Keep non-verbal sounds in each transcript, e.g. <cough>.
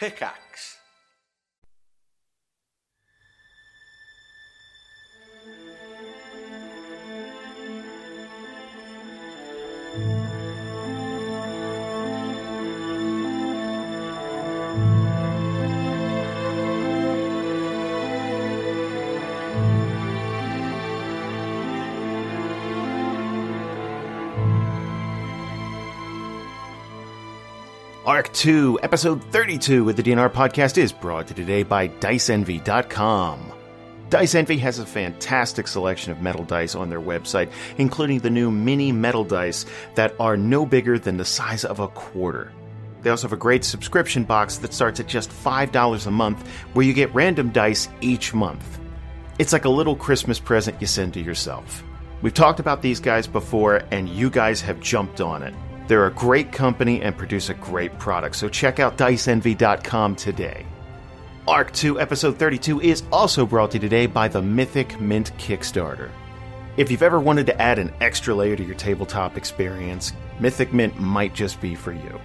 Pickaxe. 2, Episode 32 of the DNR podcast is brought to you today by DiceEnvy.com. Dice Envy has a fantastic selection of metal dice on their website, including the new mini metal dice that are no bigger than the size of a quarter. They also have a great subscription box that starts at just $5 a month, where you get random dice each month. It's like a little Christmas present you send to yourself. We've talked about these guys before, and you guys have jumped on it. They're a great company and produce a great product, so check out DiceEnvy.com today. Arc 2 Episode 32 is also brought to you today by the Mythic Mint Kickstarter. If you've ever wanted to add an extra layer to your tabletop experience, Mythic Mint might just be for you.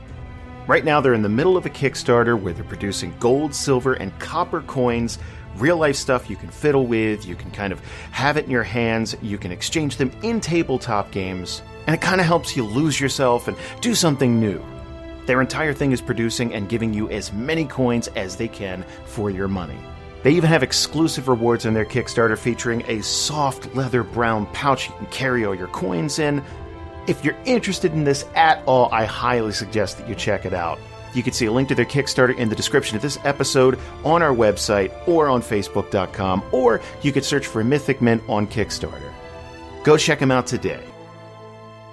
Right now, they're in the middle of a Kickstarter where they're producing gold, silver, and copper coins, real life stuff you can fiddle with, you can kind of have it in your hands, you can exchange them in tabletop games, and it kind of helps you lose yourself and do something new. Their entire thing is producing and giving you as many coins as they can for your money. They even have exclusive rewards in their Kickstarter featuring a soft leather brown pouch you can carry all your coins in. If you're interested in this at all, I highly suggest that you check it out. You can see a link to their Kickstarter in the description of this episode on our website or on Facebook.com, or you could search for Mythic Mint on Kickstarter. Go check them out today.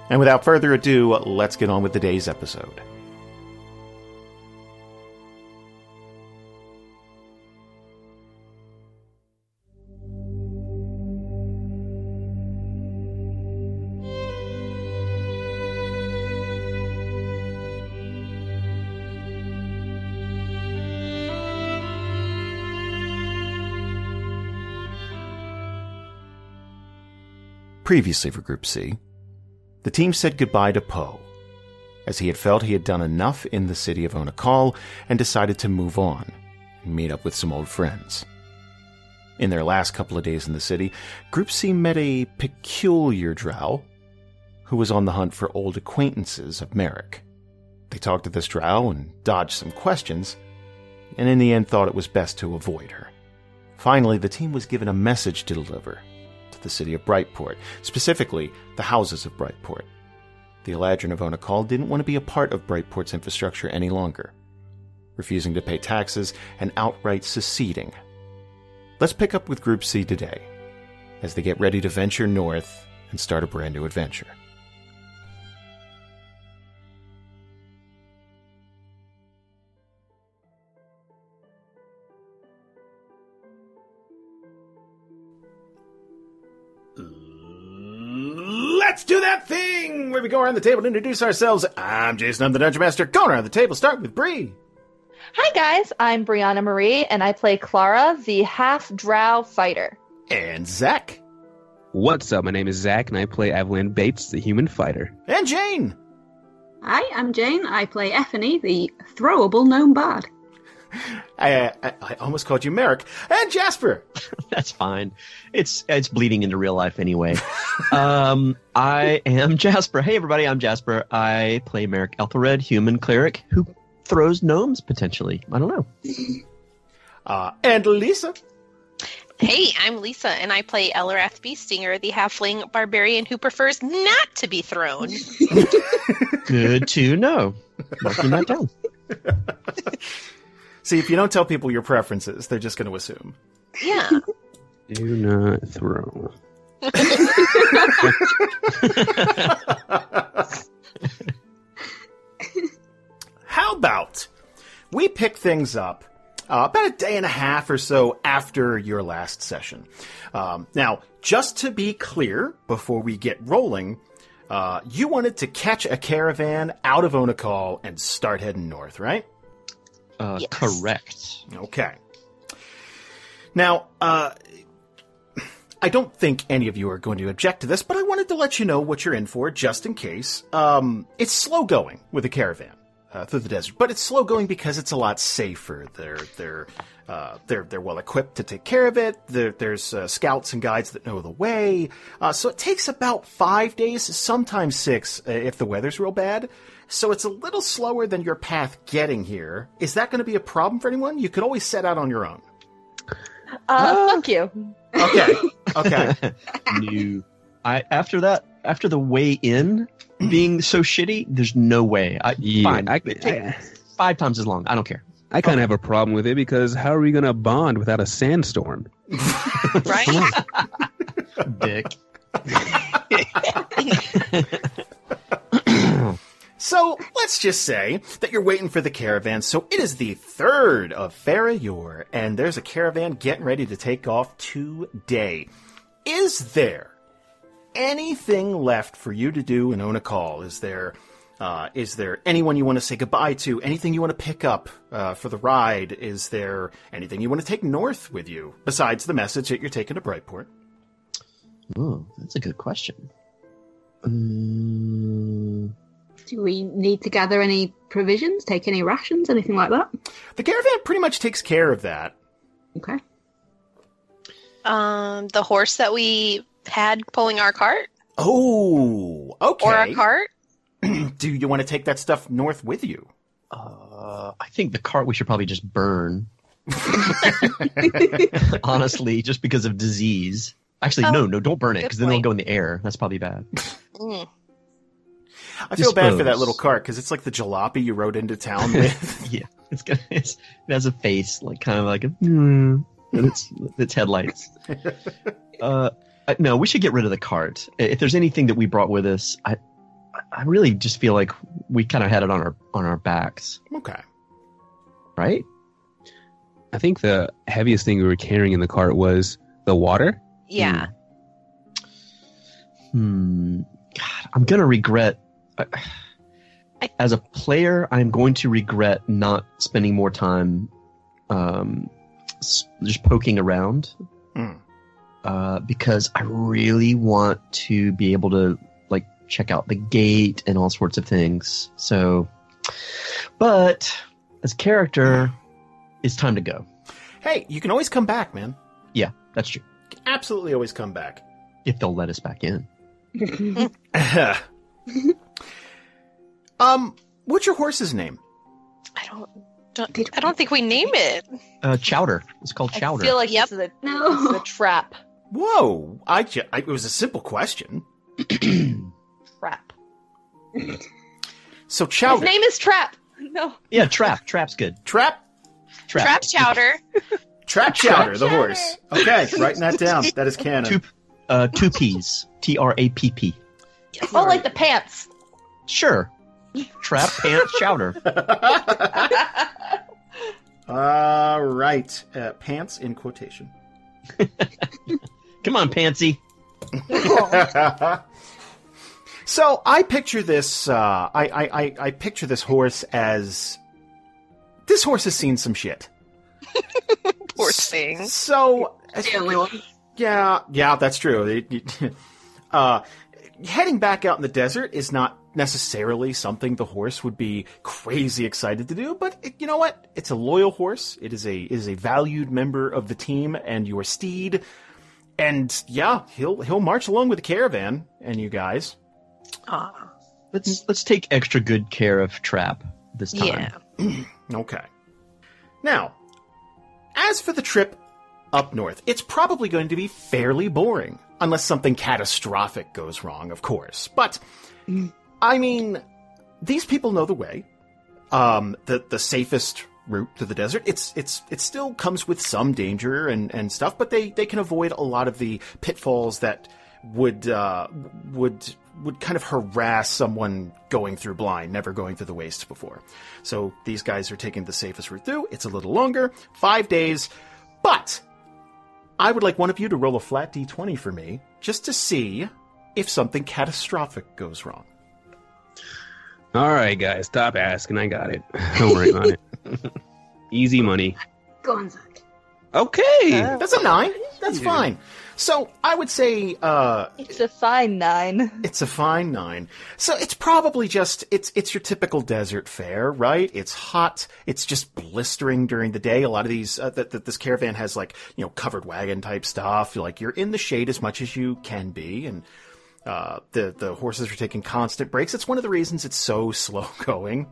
And without further ado, let's get on with the day's episode. Previously for Group C, the team said goodbye to Poe, as he had felt he had done enough in the city of Onakal and decided to move on and meet up with some old friends. In their last couple of days in the city, Group C met a peculiar drow who was on the hunt for old acquaintances of Marrek. They talked to this drow and dodged some questions, and in the end thought it was best to avoid her. Finally, the team was given a message to deliver the city of Brightport, specifically the houses of Brightport. The Eladrin of Onakal didn't want to be a part of Brightport's infrastructure any longer, refusing to pay taxes and outright seceding. Let's pick up with Group C today, as they get ready to venture north and start a brand new adventure. Let's do that thing where we go around the table and introduce ourselves. I'm Jason, I'm the Dungeon Master. Going around the table, start with Bri. Hi guys, I'm Brianna Marie and I play Klara, the half drow fighter. And Zach. What's up? My name is Zach, and I play Avalan Bates, the human fighter. And Jane. Hi, I'm Jane. I play Ephany, the throwable gnome bard. I, I, I almost called you Marrek. And Jasper. <laughs> That's fine. It's it's bleeding into real life anyway. <laughs> um, I am Jasper. Hey everybody, I'm Jasper. I play Marrek Ethelred, human cleric who throws gnomes potentially. I don't know. Uh, and Lisa. Hey, I'm Lisa, and I play Eliwrath Beastinger, the halfling barbarian who prefers not to be thrown. <laughs> Good to know. Marking that down. See, if you don't tell people your preferences, they're just going to assume. Yeah. Do not throw. How about we pick things up uh, about a day and a half or so after your last session? Um, now, just to be clear, before we get rolling, uh, you wanted to catch a caravan out of Onakal and start heading north, right? Uh, Yes. Correct. Okay. Now, uh, I don't think any of you are going to object to this, but I wanted to let you know what you're in for just in case. Um, it's slow going with a caravan. uh, through the desert, but it's slow going because it's a lot safer. They're they're uh, they're they're well equipped to take care of it. There, there's uh, scouts and guides that know the way, uh, so it takes about five days, sometimes six, uh, if the weather's real bad. So it's a little slower than your path getting here. Is that going to be a problem for anyone? You could always set out on your own. Uh, fuck you. Okay, <laughs> okay. New. I after that, after the way in being so shitty, there's no way. I, Yeah, fine. I, I, five times as long. I don't care. I kind of have a problem with it because how are we going to bond without a sandstorm? Right? <laughs> Dick. <laughs> So let's just say that you're waiting for the caravan. So it is the third of Farayor, and there's a caravan getting ready to take off today. Is there anything left for you to do a call? Is there uh, is there anyone you want to say goodbye to? Anything you want to pick up uh, for the ride? Is there anything you want to take north with you besides the message that you're taking to Brightport? Oh, that's a good question. Um, Do we need to gather any provisions, take any rations, anything like that? The caravan pretty much takes care of that. Okay. um, the horse that we had pulling our cart Oh, okay. or a cart. <clears throat> Do you want to take that stuff north with you? uh, I think the cart we should probably just burn. <laughs> <laughs> Honestly, just because of disease. Actually, Oh, no, no, don't burn it because then it'll point. go in the air. That's probably bad. Mm. I feel bad for that little cart because it's like the jalopy you rode into town <laughs> with. <laughs> yeah, it's gonna. It's, it has a face like kind of like a. Mm, <laughs> and its its headlights. uh, no, we should get rid of the cart. If there's anything that we brought with us, I, I really just feel like we kind of had it on our on our backs, okay. right? I think the heaviest thing we were carrying in the cart was the water. Yeah. Hmm. God, I'm gonna regret. I- I- As a player, I'm going to regret not spending more time, um, s- just poking around, Hmm. uh, because I really want to be able to like check out the gate and all sorts of things. So, but as character, it's time to go. Hey, you can always come back, man. Yeah, that's true. You can absolutely always come back. If they'll let us back in. <laughs> <laughs> <laughs> um, what's your horse's name? I don't, don't. I don't think we name it. Uh, chowder. It's called chowder. I feel like Yep. this is a, No. this is a trap. Whoa! I, ju- I it was a simple question. <clears throat> Trap. So His chowder, name is Trap. <laughs> No. yeah, trap. Trap's good. trap, Trap. Trap chowder. trap chowder, the horse. Okay, writing that down. That is canon. Two, uh, two P's. T R A P P. Oh, like the pants. Sure. Trap pants chowder. <laughs> All right, uh, pants in quotation. <laughs> Come on, Pansy. <laughs> so I picture this. Uh, I, I, I I picture this horse as this horse has seen some shit. Poor thing. So the only one. yeah, yeah, that's true. It- it- uh, heading back out in the desert is not necessarily something the horse would be crazy excited to do, but it, you know what? It's a loyal horse. It is a it is a valued member of the team and your steed. And yeah, he'll he'll march along with the caravan and you guys. Aw. Let's let's take extra good care of Trap this time. Yeah. <clears throat> Okay. Now, as for the trip up north, it's probably going to be fairly boring, unless something catastrophic goes wrong, of course. But, mm. I mean, these people know the way. Um, the the safest route to the desert. It's it's it still comes with some danger and and stuff, but they they can avoid a lot of the pitfalls that would uh, would would kind of harass someone going through blind, never going through the wastes before. So these guys are taking the safest route through. It's a little longer, five days, but I would like one of you to roll a flat d20 for me just to see if something catastrophic goes wrong. All right, guys, stop asking. I got it. <laughs> Don't worry about it. <laughs> Easy money. Go on, Zach. Okay. That's a nine. That's fine. So I would say uh, It's a fine nine. <laughs> it's a fine nine. So it's probably just it's it's your typical desert fare, right? It's hot. It's just blistering during the day. A lot of these uh, that, that this caravan has like you know covered wagon type stuff. Like you're in the shade as much as you can be, and uh, the the horses are taking constant breaks. It's one of the reasons it's so <laughs> slow going.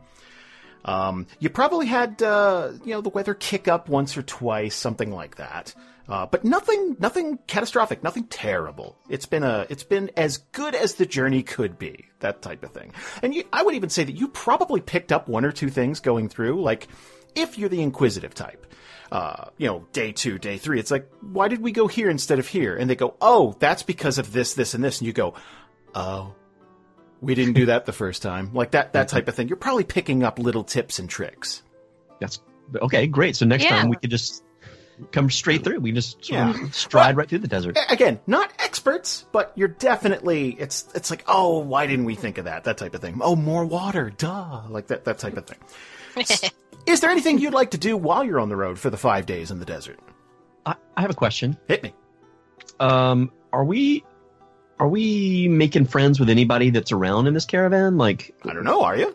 Um, you probably had, uh, you know, the weather kick up once or twice, something like that. Uh, but nothing, nothing catastrophic, nothing terrible. It's been a, it's been as good as the journey could be, that type of thing. And you, I would even say that you probably picked up one or two things going through, like, if you're the inquisitive type. Uh, you know, day two, day three, it's like, why did we go here instead of here? And they go, oh, that's because of this, this, and this. And you go, oh, we didn't do that the first time. Like that, that type of thing. You're probably picking up little tips and tricks. That's okay. Great. So next Yeah. time we could just come straight through. We just sort Yeah. of stride right through the desert. Again, not experts, but you're definitely, it's, it's like, oh, why didn't we think of that? That type of thing. Oh, more water. Duh. Like that, that type of thing. <laughs> S- Is there anything you'd like to do while you're on the road for the five days in the desert? I, I have a question. Hit me. Um, are we are we making friends with anybody that's around in this caravan? Like, I don't know. Are you?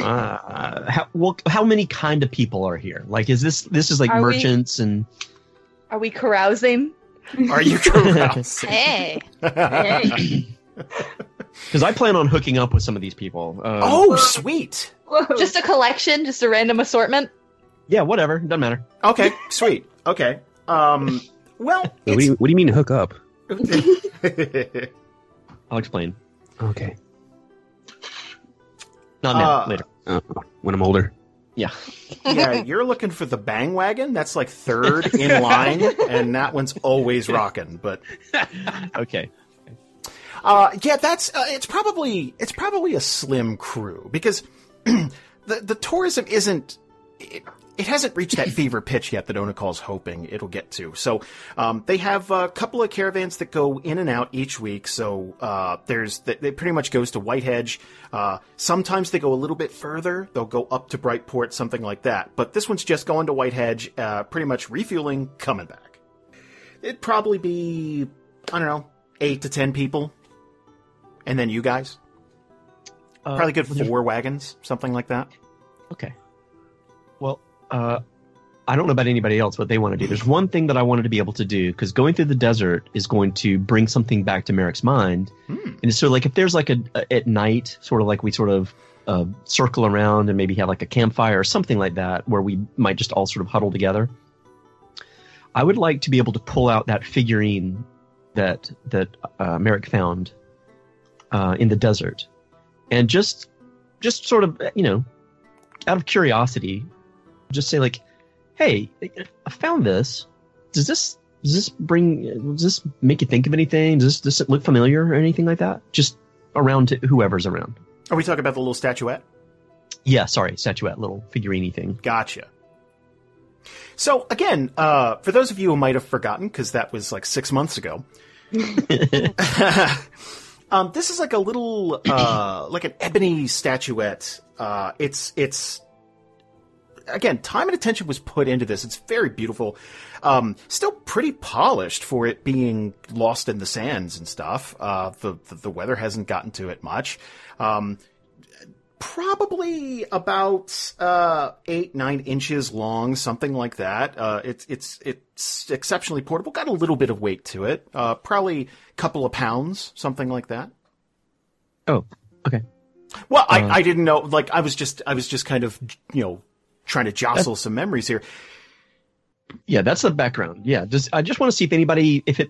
uh, how well, how many kind of people are here? Like, is this this is like Are we- merchants and Are we carousing? Are you <laughs> carousing? Hey. <laughs> Hey. <laughs> because I plan on hooking up with some of these people. Um, oh, sweet. Whoa. Just a collection, just a random assortment. yeah, whatever, doesn't matter. Okay, sweet. Okay. Um, well, What do, you, what do you mean hook up? <laughs> I'll explain. Okay. Not now, Uh, later. Uh, when I'm older. Yeah. yeah, you're looking for the bang wagon. That's like third in line, <laughs> and that one's always rocking. But <laughs> Okay. Uh, yeah, that's uh, it's probably it's probably a slim crew because <clears throat> the the tourism isn't it, it hasn't reached that <clears throat> fever pitch yet that Onakal's hoping it'll get to. So um, they have a couple of caravans that go in and out each week. So uh, there's that it pretty much goes to Whitehedge. Uh, sometimes they go a little bit further. They'll go up to Brightport, something like that. But this one's just going to Whitehedge, uh, pretty much refueling, coming back. It'd probably be I don't know eight to ten people. And then you guys? Uh, Probably good four wagons, something like that. Okay. Well, uh, I don't know about anybody else what they want to do. There's one thing that I wanted to be able to do because going through the desert is going to bring something back to Marrek's mind. Hmm. And so, like, if there's like a, a at night, sort of like we sort of uh, circle around and maybe have like a campfire or something like that, where we might just all sort of huddle together. I would like to be able to pull out that figurine that that uh, Marrek found uh, in the desert, and just just sort of you know out of curiosity, just say like, "Hey, I found this. Does this does this bring does this make you think of anything? Does this does it look familiar or anything like that? Just around to whoever's around." Are we talking about the little statuette? Yeah, sorry, statuette, little figurine thing. Gotcha. So again, uh, for those of you who might have forgotten, because that was like six months ago, <laughs> <laughs> um, this is like a little, uh, like an ebony statuette. Uh, it's it's again, time and attention was put into this. It's very beautiful. Um, still pretty polished for it being lost in the sands and stuff. Uh, the, the the weather hasn't gotten to it much. Um, probably about uh, eight nine inches long, something like that. Uh, it's it's it's exceptionally portable. Got a little bit of weight to it. Uh, probably couple of pounds, something like that. Oh, okay. Well, I, Uh, I didn't know. Like I was just I was just kind of you know trying to jostle some memories here. Yeah, that's the background. Yeah, just I just want to see if anybody if it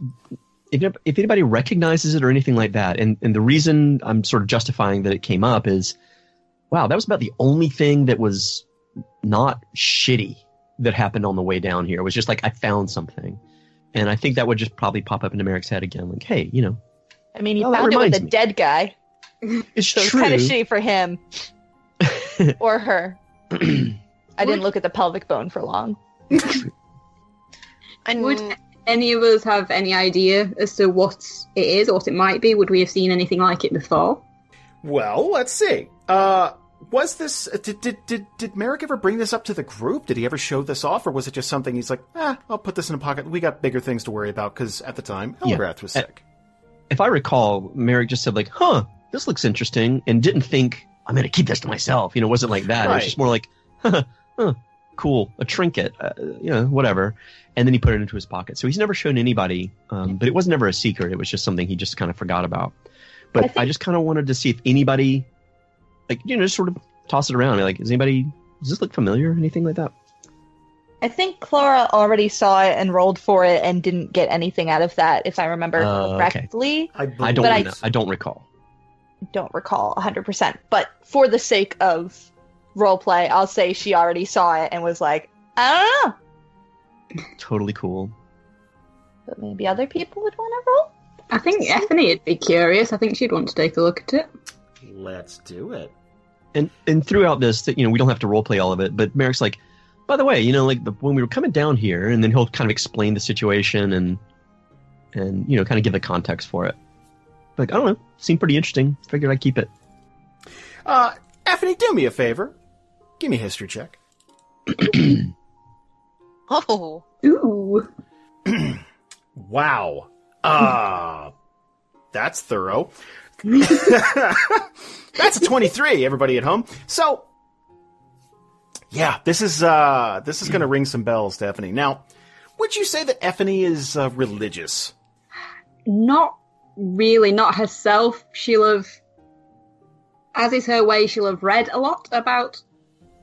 if if anybody recognizes it or anything like that. And and the reason I'm sort of justifying that it came up is, wow, that was about the only thing that was not shitty that happened on the way down here. It was just like I found something, and I think that would just probably pop up into Marrek's head again. Like, hey, you know, I mean, he Well, that found it with a me. dead guy, <laughs> it's so true. kind of shitty for him <laughs> or her. <clears throat> I didn't look at the pelvic bone for long. <laughs> And Would any of us have any idea as to what it is or what it might be? Would we have seen anything like it before? Well, let's see. Uh, was this did, did did did Marrek ever bring this up to the group? Did he ever show this off, or was it just something he's like, ah, I'll put this in a pocket. We got bigger things to worry about because at the time Yeah. Was Uh, sick. If I recall, Marrek just said like, "Huh, this looks interesting," and didn't think I'm going to keep this to myself. You know, it wasn't like that. It was just more like, <laughs> huh, huh, cool, a trinket, uh, you know, whatever. And then he put it into his pocket. So he's never shown anybody, um, but it was never a secret. It was just something he just kind of forgot about. But I I, just kind of wanted to see if anybody, like, you know, just sort of toss it around. Like, is anybody? Does this look familiar? Anything like that? I think Klara already saw it and rolled for it and didn't get anything out of that, if I remember uh, okay. correctly. I, I believe- don't. But I- I don't recall. Don't recall 100%. But for the sake of roleplay, I'll say she already saw it and was like, I don't know. Totally cool. But maybe other people would want to roll? I think Ephany would be curious. I think she'd want to take a look at it. Let's do it. and and throughout this you know we don't have to role play all of it but Marrek's like by the way you know like the, when we were coming down here and then he'll kind of explain the situation and and you know kind of give the context for it like i don't know seemed pretty interesting figured i'd keep it Uh, Ephany, do me a favor. Give me a history check. <clears throat> Oh, Ooh. <clears throat> Wow. Uh, that's thorough. <laughs> that's a 23, everybody at home. So, yeah, this is, uh, this is gonna ring some bells, Stephanie. Now, would you say that Ephany is, uh, religious? Not really, not herself. She'll have, as is her way, she'll have read a lot about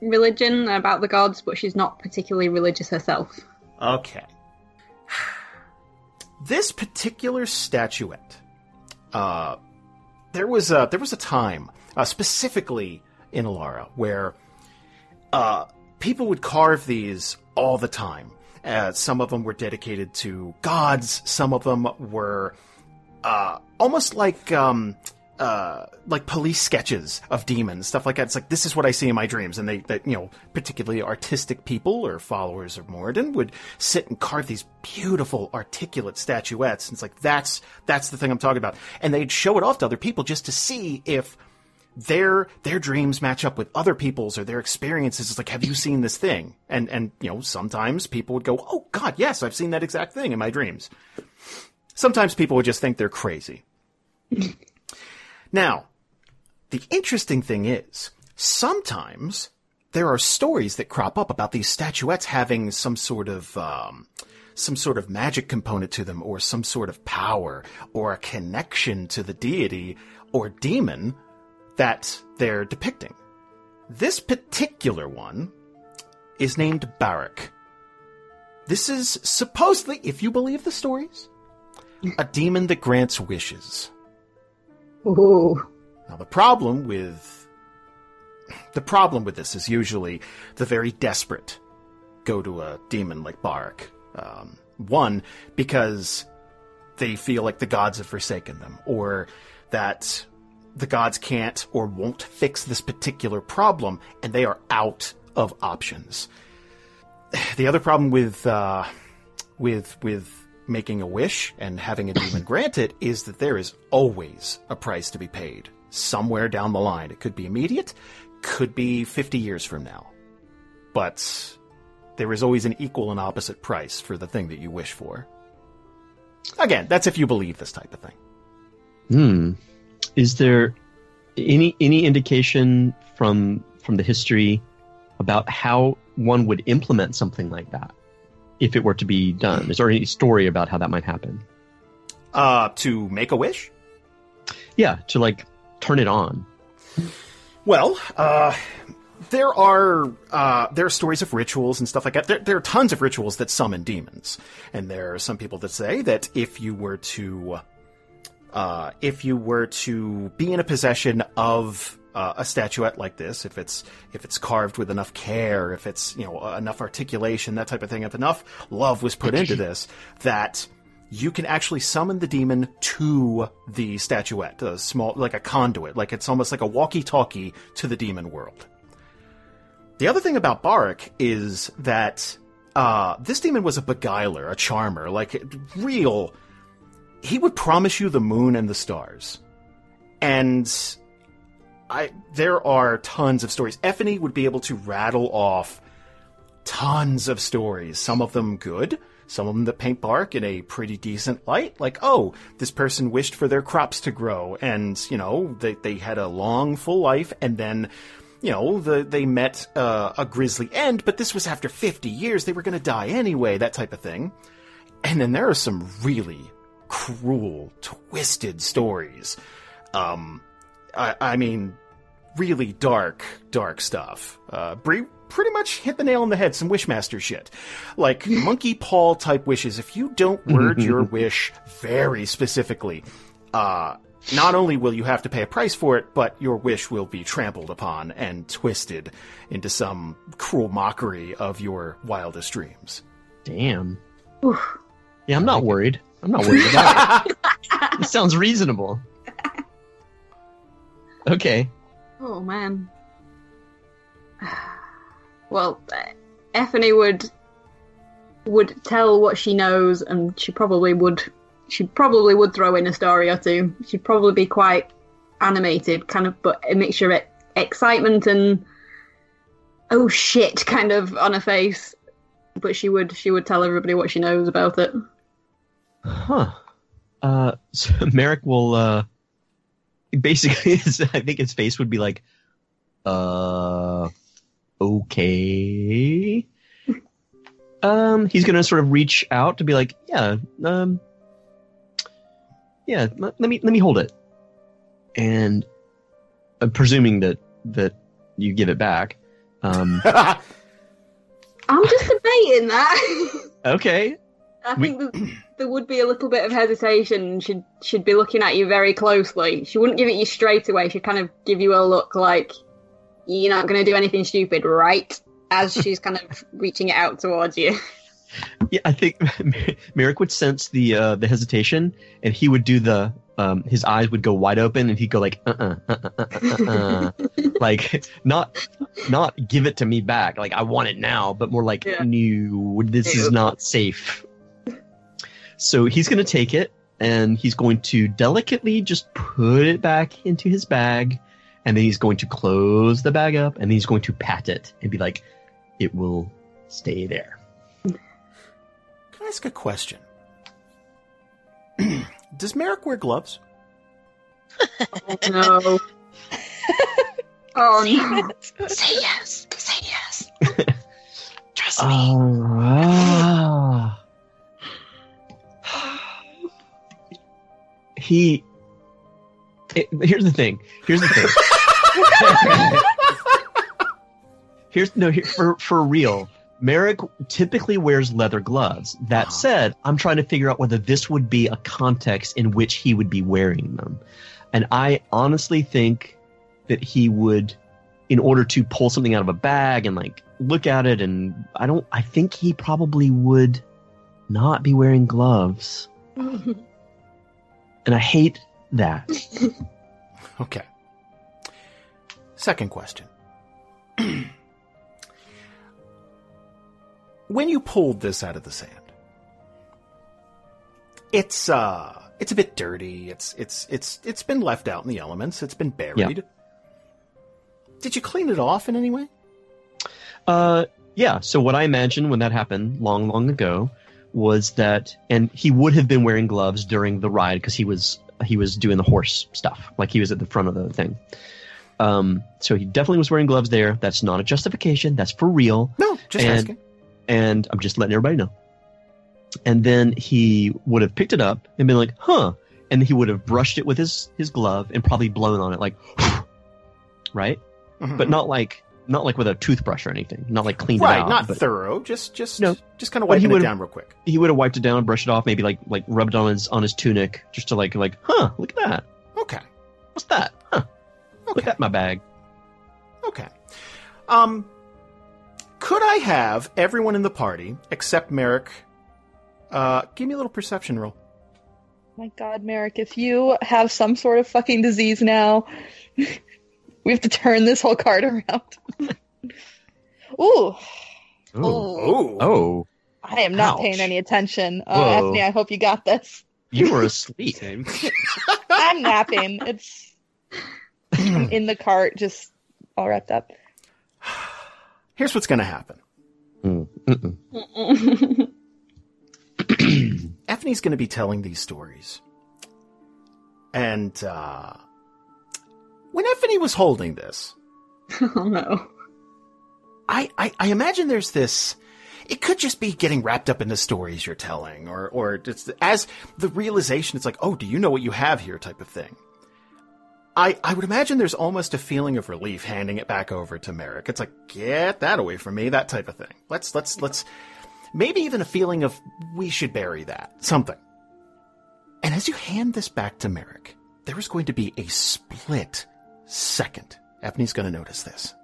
religion, about the gods, but she's not particularly religious herself. Okay. <sighs> This particular statuette, uh, there was a there was a time, uh, specifically in Alara, where uh, people would carve these all the time. Uh, some of them were dedicated to gods. Some of them were uh, almost like um, uh, like police sketches of demons, stuff like that. It's like this is what I see in my dreams, and they, that you know, particularly artistic people or followers of Moradin would sit and carve these beautiful, articulate statuettes. And it's like that's that's the thing I'm talking about, and they'd show it off to other people just to see if their their dreams match up with other people's or their experiences. It's like, have you seen this thing? And and you know, sometimes people would go, oh God, yes, I've seen that exact thing in my dreams. Sometimes people would just think they're crazy. Now, the interesting thing is, sometimes there are stories that crop up about these statuettes having some sort of, um, some sort of magic component to them, or some sort of power, or a connection to the deity or demon that they're depicting. This particular one is named Barak. This is supposedly, if you believe the stories, a demon that grants wishes. Ooh. Now the problem with the problem with this is usually the very desperate go to a demon like Barak. Um, one because they feel like the gods have forsaken them, or that the gods can't or won't fix this particular problem, and they are out of options. <sighs> The other problem with uh, with with making a wish and having a demon grant it is that there is always a price to be paid somewhere down the line. It could be immediate, could be 50 years from now. But there is always an equal and opposite price for the thing that you wish for. Again, that's if you believe this type of thing. Hmm. Is there any any indication from from the history about how one would implement something like that if it were to be done? Is there any story about how that might happen? Uh, to make a wish? Yeah, to like turn it on. Well, uh, there are uh, there are stories of rituals and stuff like that. There, there are tons of rituals that summon demons, and there are some people that say that if you were to uh, if you were to be in a possession of uh, a statuette like this, if it's if it's carved with enough care, if it's you know enough articulation, that type of thing, if enough love was put into this, that you can actually summon the demon to the statuette, a small like a conduit, like it's almost like a walkie-talkie to the demon world. The other thing about Barak is that uh, this demon was a beguiler, a charmer, like real. He would promise you the moon and the stars, and I there are tons of stories. Ephany would be able to rattle off tons of stories. Some of them good, some of them that paint Barak in a pretty decent light. Like, oh, this person wished for their crops to grow, and you know they they had a long, full life, and then. You know, the, they met uh, a grisly end, but this was after 50 years. They were going to die anyway, that type of thing. And then there are some really cruel, twisted stories. Um, I, I mean, really dark, dark stuff. Uh, Bri pretty much hit the nail on the head. Some Wishmaster shit, like <laughs> monkey paw type wishes. If you don't word your wish very specifically, uh, not only will you have to pay a price for it, but your wish will be trampled upon and twisted into some cruel mockery of your wildest dreams. Damn. Yeah, I'm not worried. I'm not worried about it. <laughs> It sounds reasonable. <laughs> Okay. Oh man. <sighs> Well, Ephany would would tell what she knows, and she probably would. She probably would throw in a story or two. She'd probably be quite animated, kind of, but a mixture of excitement and oh shit, <laughs> kind of on her face. But she would she would tell everybody what she knows about it. Huh. Uh, <laughs> so Merrick will, uh, basically, <laughs> his, I think his face would be like, uh, okay. Um, he's gonna sort of reach out to be like, yeah, um, yeah, let, let me, let me hold it. And uh, presuming that, that you give it back. Um, <laughs> I'm just debating that. okay. I We- think that there would be a little bit of hesitation. She'd she'd be looking at you very closely. She wouldn't give it you straight away. She'd kind of give you a look like you're not going to do anything stupid, right? As she's kind of <laughs> reaching it out towards you. Yeah, I think <laughs> Merrick would sense the uh, the hesitation, and he would do the um, his eyes would go wide open, and he'd go like, uh, uh, uh, uh, uh, uh, uh. <laughs> like not not give it to me back, like I want it now, but more like, Yeah. no, this is not safe. So he's gonna take it, and he's going to delicately just put it back into his bag, and then he's going to close the bag up, and then he's going to pat it and be like, it will stay there. Can I ask a question? <clears throat> Does Marrek wear gloves? no. oh no. <laughs> <laughs> Say yes. Say yes. <laughs> Trust me. Ah. He. it- here's the thing. Here's the thing. <laughs> here's no here, for for real. Marrek typically wears leather gloves. That said, I'm trying to figure out whether this would be a context in which he would be wearing them. And I honestly think that he would, in order to pull something out of a bag and like look at it, and I don't, I think he probably would not be wearing gloves. <laughs> And I hate that. <laughs> Okay. Second question. <clears throat> when you pulled this out of the sand, it's uh it's a bit dirty. It's it's it's it's been left out in the elements. It's been buried. Did you clean it off in any way? Uh, yeah. So what I imagine when that happened long, long ago was that, and he would have been wearing gloves during the ride because he was he was doing the horse stuff, like he was at the front of the thing. Um, so he definitely was wearing gloves there. That's not a justification. That's for real. No, just And- asking. and I'm just letting everybody know. And then he would have picked it up and been like, "Huh," and he would have brushed it with his his glove and probably blown on it like, <sighs> right? Mhm. But not like not like with a toothbrush or anything. Not like cleaned right, it out. not but thorough. Just just No. just kind of But he wiping it would've- down real quick. he would have wiped it down, brushed it off, maybe like like rubbed on his on his tunic just to like like, huh? Look at that. Okay. What's that? Huh? Look Okay. at my bag. Okay. Um, could I have everyone in the party except Marrek? Uh, give me a little perception roll. My God, Marrek, if you have some sort of fucking disease now, we have to turn this whole card around. <laughs> Ooh, Ooh. Oh, Oh, I am not Ouch. paying any attention. Uh, Whoa. Ephany, I hope you got this. you were asleep. <laughs> <laughs> I'm napping. It's <clears throat> in the cart, just all wrapped up. Here's what's going to happen. Mm, mm-mm. Ephany's going to be telling these stories. And uh, when Ephany was holding this, <laughs> oh no. I, I, I imagine there's this. It could just be getting wrapped up in the stories you're telling, or or just as the realization. It's like, oh, do you know what you have here? Type of thing. I I would imagine there's almost a feeling of relief handing it back over to Marrek. It's like, get that away from me, that type of thing. Let's let's let's maybe even a feeling of we should bury that something. And as you hand this back to Marrek, there is going to be a split second. Ephany's going to notice this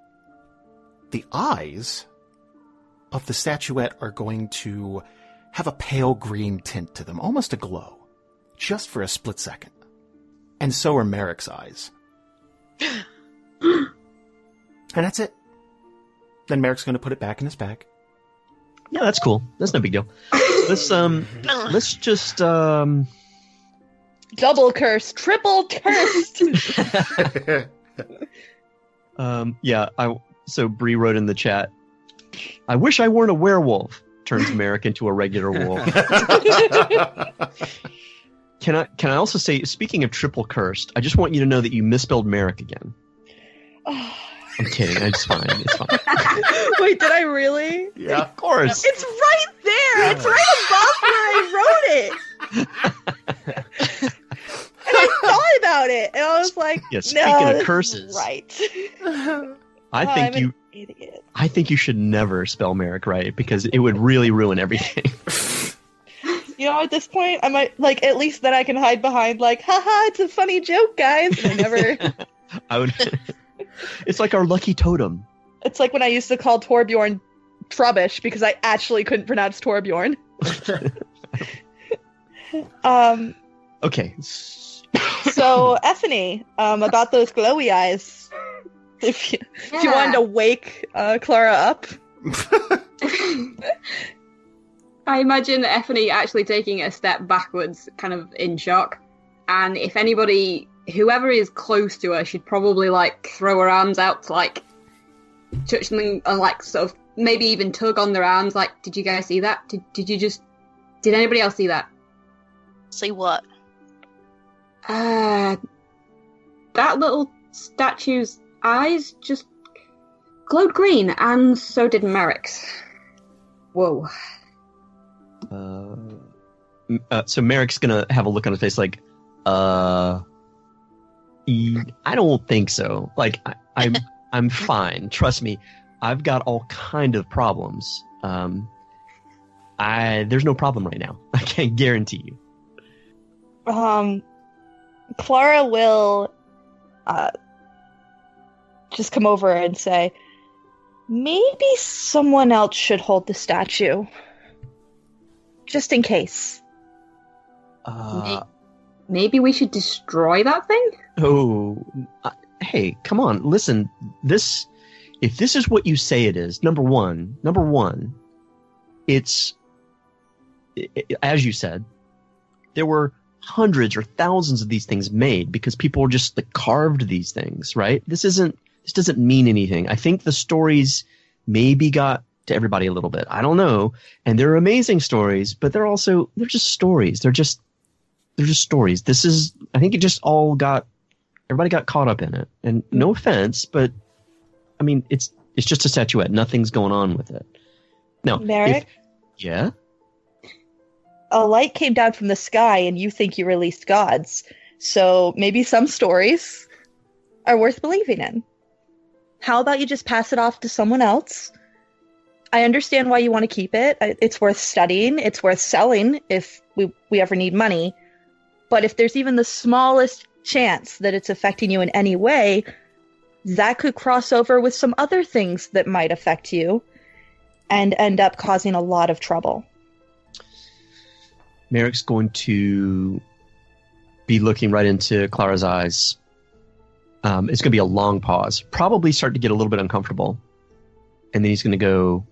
the eyes of the statuette are going to have a pale green tint to them, almost a glow, just for a split second. And so are Marrek's eyes. and that's it. Then Marrek's going to put it back in his bag. Yeah, that's cool. That's no big deal. Let's um, <laughs> let's just um, Double curse, triple cursed. <laughs> <laughs> um, yeah. I so Bri wrote in the chat. I wish I weren't a werewolf. Turns Marrek into a regular wolf. <laughs> Can I can I also say, speaking of triple cursed, I just want you to know that you misspelled Marrek again. <sighs> I'm kidding. It's fine. It's fine. <laughs> Wait, did I really? yeah. Of course. It's right there. It's right above where I wrote it. And I thought about it, and I was like, Yeah, "No, speaking of curses. right?" <laughs> I Oh, think I'm you an idiot. I think you should never spell Marrek right because it would really ruin everything. <laughs> You know, at this point, I might like at least that I can hide behind like, haha, it's a funny joke, guys. And I never. <laughs> I would It's like our lucky totem. it's like when I used to call Torbjorn Trubbish because I actually couldn't pronounce Torbjorn. um. Okay. <laughs> So, Ephany, um, about those glowy eyes. If you, if you wanted to wake uh, Klara up, <laughs> I imagine Ephany actually taking a step backwards, kind of in shock. And if anybody, whoever is close to her, should probably like throw her arms out to like touch them and like sort of maybe even tug on their arms. Like, did you guys see that? Did, did you just, did anybody else see that? See what? Uh, that little statue's eyes just glowed green, and so did Marrek's. Whoa. Uh, uh, so Marrek's gonna have a look on his face like, uh, I don't think so. Like I, I'm, <laughs> I'm fine. Trust me, I've got all kind of problems. Um, I there's no problem right now. <laughs> I can't guarantee you. um, Klara will uh, just come over and say, maybe someone else should hold the statue. Just in case. Uh, Maybe we should destroy that thing? oh, uh, hey, come on, listen. This, if this is what you say it is, number one, number one, it's i- i- as you said, there were hundreds or thousands of these things made because people were just like carved these things, right? This isn't this doesn't mean anything. I think the stories maybe got to everybody a little bit. I don't know. And they're amazing stories, but they're also they're just stories. They're just they're just stories. This is I think it just all got everybody got caught up in it. And hmm. no offense, but I mean it's it's just a statuette. Nothing's going on with it. No. Marrek, if- yeah? A light came down from the sky and you think you released gods. So maybe some stories are worth believing in. How about you just pass it off to someone else? I understand why you want to keep it. It's worth studying, it's worth selling if we, we ever need money. But if there's even the smallest chance that it's affecting you in any way, that could cross over with some other things that might affect you and end up causing a lot of trouble. Marrek's going to be looking right into Klara's eyes. Um, it's going to be a long pause, probably start to get a little bit uncomfortable. And then he's going to go,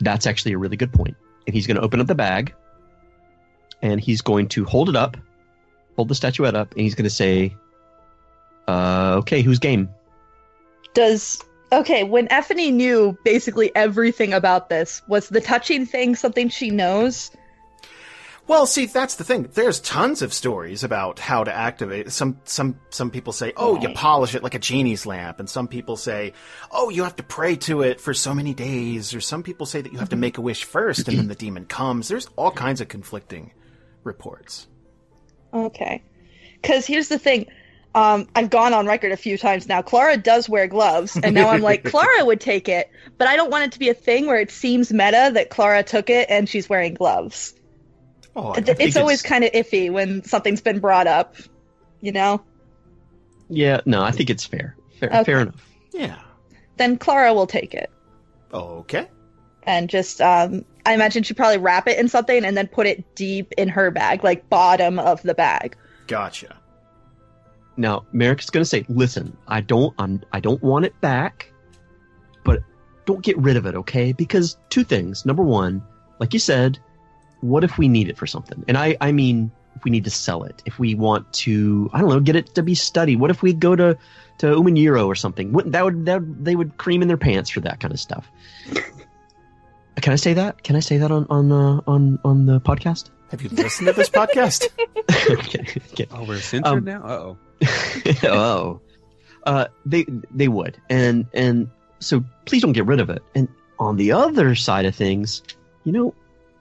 That's actually a really good point. And he's going to open up the bag and he's going to hold it up, hold the statuette up, and he's going to say, Uh, okay, who's game? Does okay, when Ephany knew basically everything about this, was the touching thing something she knows? Well, see, that's the thing. There's tons of stories about how to activate. Some some some people say, "Oh, you polish it like a genie's lamp," and some people say, "Oh, you have to pray to it for so many days," or some people say that you have to mm-hmm. make a wish first and then the demon comes. There's all kinds of conflicting reports. Okay. Because here's the thing. Um, I've gone on record a few times now. Klara does wear gloves, and now I'm like, <laughs> Klara would take it, but I don't want it to be a thing where it seems meta that Klara took it and she's wearing gloves. Oh, I, I It's, always kind of iffy when something's been brought up, you know? Yeah, no, I think it's fair. Fair, Okay. fair enough. yeah. Then Klara will take it. Okay. And just, um, I imagine she'd probably wrap it in something and then put it deep in her bag, like bottom of the bag. Gotcha. Now, Marrek's going to say, "Listen, I don't, I'm, I don't want it back, but don't get rid of it, okay? Because two things. Number one, like you said, what if we need it for something? And I, I mean, if we need to sell it, if we want to, I don't know, get it to be studied. What if we go to to Umaniro or something? Wouldn't that would that they would cream in their pants for that kind of stuff? Can I say that? Can I say that on on uh, on on the podcast? Have you listened to this podcast? <laughs> okay, okay. Oh, we're censored Um, now. Oh, <laughs> oh, uh, they they would, and and so please don't get rid of it. And on the other side of things, you know,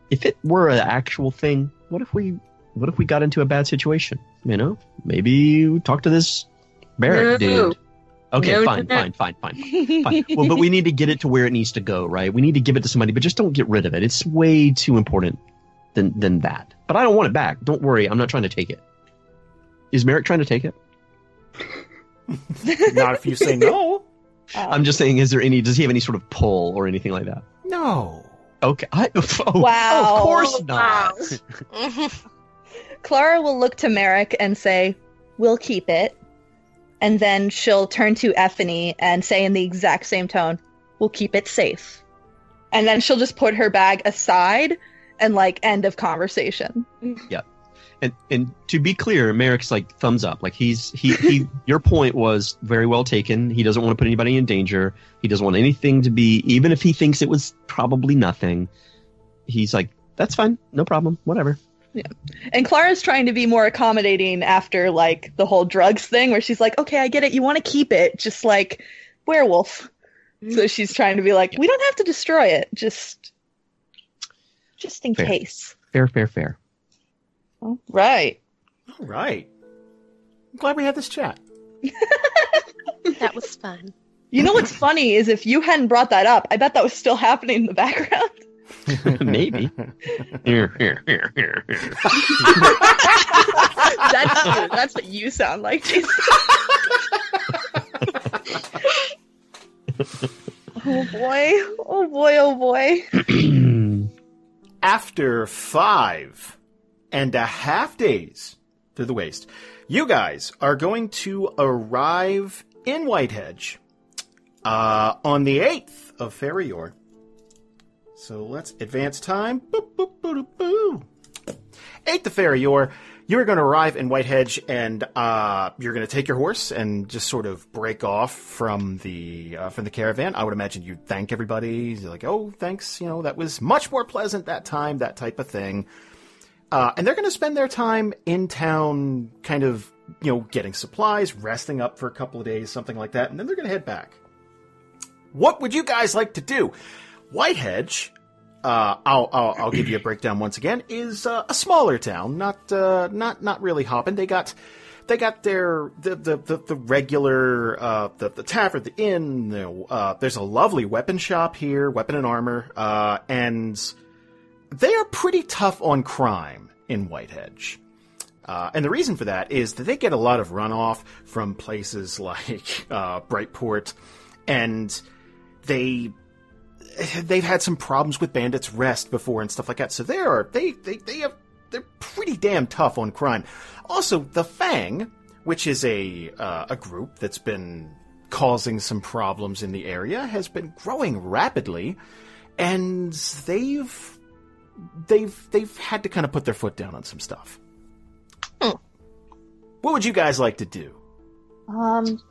if it were an actual thing, what if we what if we got into a bad situation? You know, maybe we talk to this Barrett No. dude. Okay, No, fine, no. fine, fine, fine, fine. Well, but we need to get it to where it needs to go, right? We need to give it to somebody, but just don't get rid of it. It's way too important than than that. But I don't want it back. Don't worry, I'm not trying to take it. Is Marrek trying to take it? <laughs> Not if you say no. Um, <laughs> I'm just saying, is there any? Does he have any sort of pull or anything like that? No. Okay. I, oh, <laughs> Wow. Of course Oh, not. wow. Klara will look to Marrek and say, We'll keep it. And then she'll turn to Ephany and say in the exact same tone, We'll keep it safe. And then she'll just put her bag aside and like end of conversation. And and to be clear, Marrek's like thumbs up. Like he's he he. <laughs> your point was very well taken. He doesn't want to put anybody in danger. He doesn't want anything to be, even if he thinks it was probably nothing. He's like, that's fine, no problem, whatever. Yeah. And Klara's trying to be more accommodating after like the whole drugs thing where she's like, Okay, I get it, you want to keep it, just like werewolf. Mm-hmm. So she's trying to be like, We don't have to destroy it, just just in Fair. case. Fair, fair, fair. All right. All right. I'm glad we had this chat. <laughs> that was fun. You know what's funny is if you hadn't brought that up, I bet that was still happening in the background. <laughs> Maybe. here, here, here, here, here. <laughs> That's you. That's what you sound like, Jason. oh boy. Oh boy, oh boy. <clears throat> After five and a half days through the waste, you guys are going to arrive in Whitehedge uh, on the 8th of Ferrior. So let's advance time. Boop, boop, boop, boop, boop. 8th of Ferrior, you're going to arrive in Whitehedge and uh, you're going to take your horse and just sort of break off from the uh, from the caravan. I would imagine you'd thank everybody. You're like, oh, thanks. You know, that was much more pleasant that time, that type of thing. Uh, and they're going to spend their time in town, kind of, you know, getting supplies, resting up for a couple of days, something like that, and then they're going to head back. What would you guys like to do? Whitehedge, uh, I'll, I'll I'll give you a breakdown once again. Is uh, a smaller town, not uh, not not really hopping. They got they got their the the the, the regular uh, the the tavern, the inn. The, uh, there's a lovely weapon shop here, weapon and armor, uh, and they are pretty tough on crime in Whitehedge. Uh, and the reason for that is that they get a lot of runoff from places <laughs> like uh, Brightport, and they they've had some problems with Bandits Rest before and stuff like that. So they are they they they have they're pretty damn tough on crime. Also, the Fang, which is a uh, a group that's been causing some problems in the area, has been growing rapidly, and they've they've they've had to kind of put their foot down on some stuff. Hmm. What would you guys like to do? Um.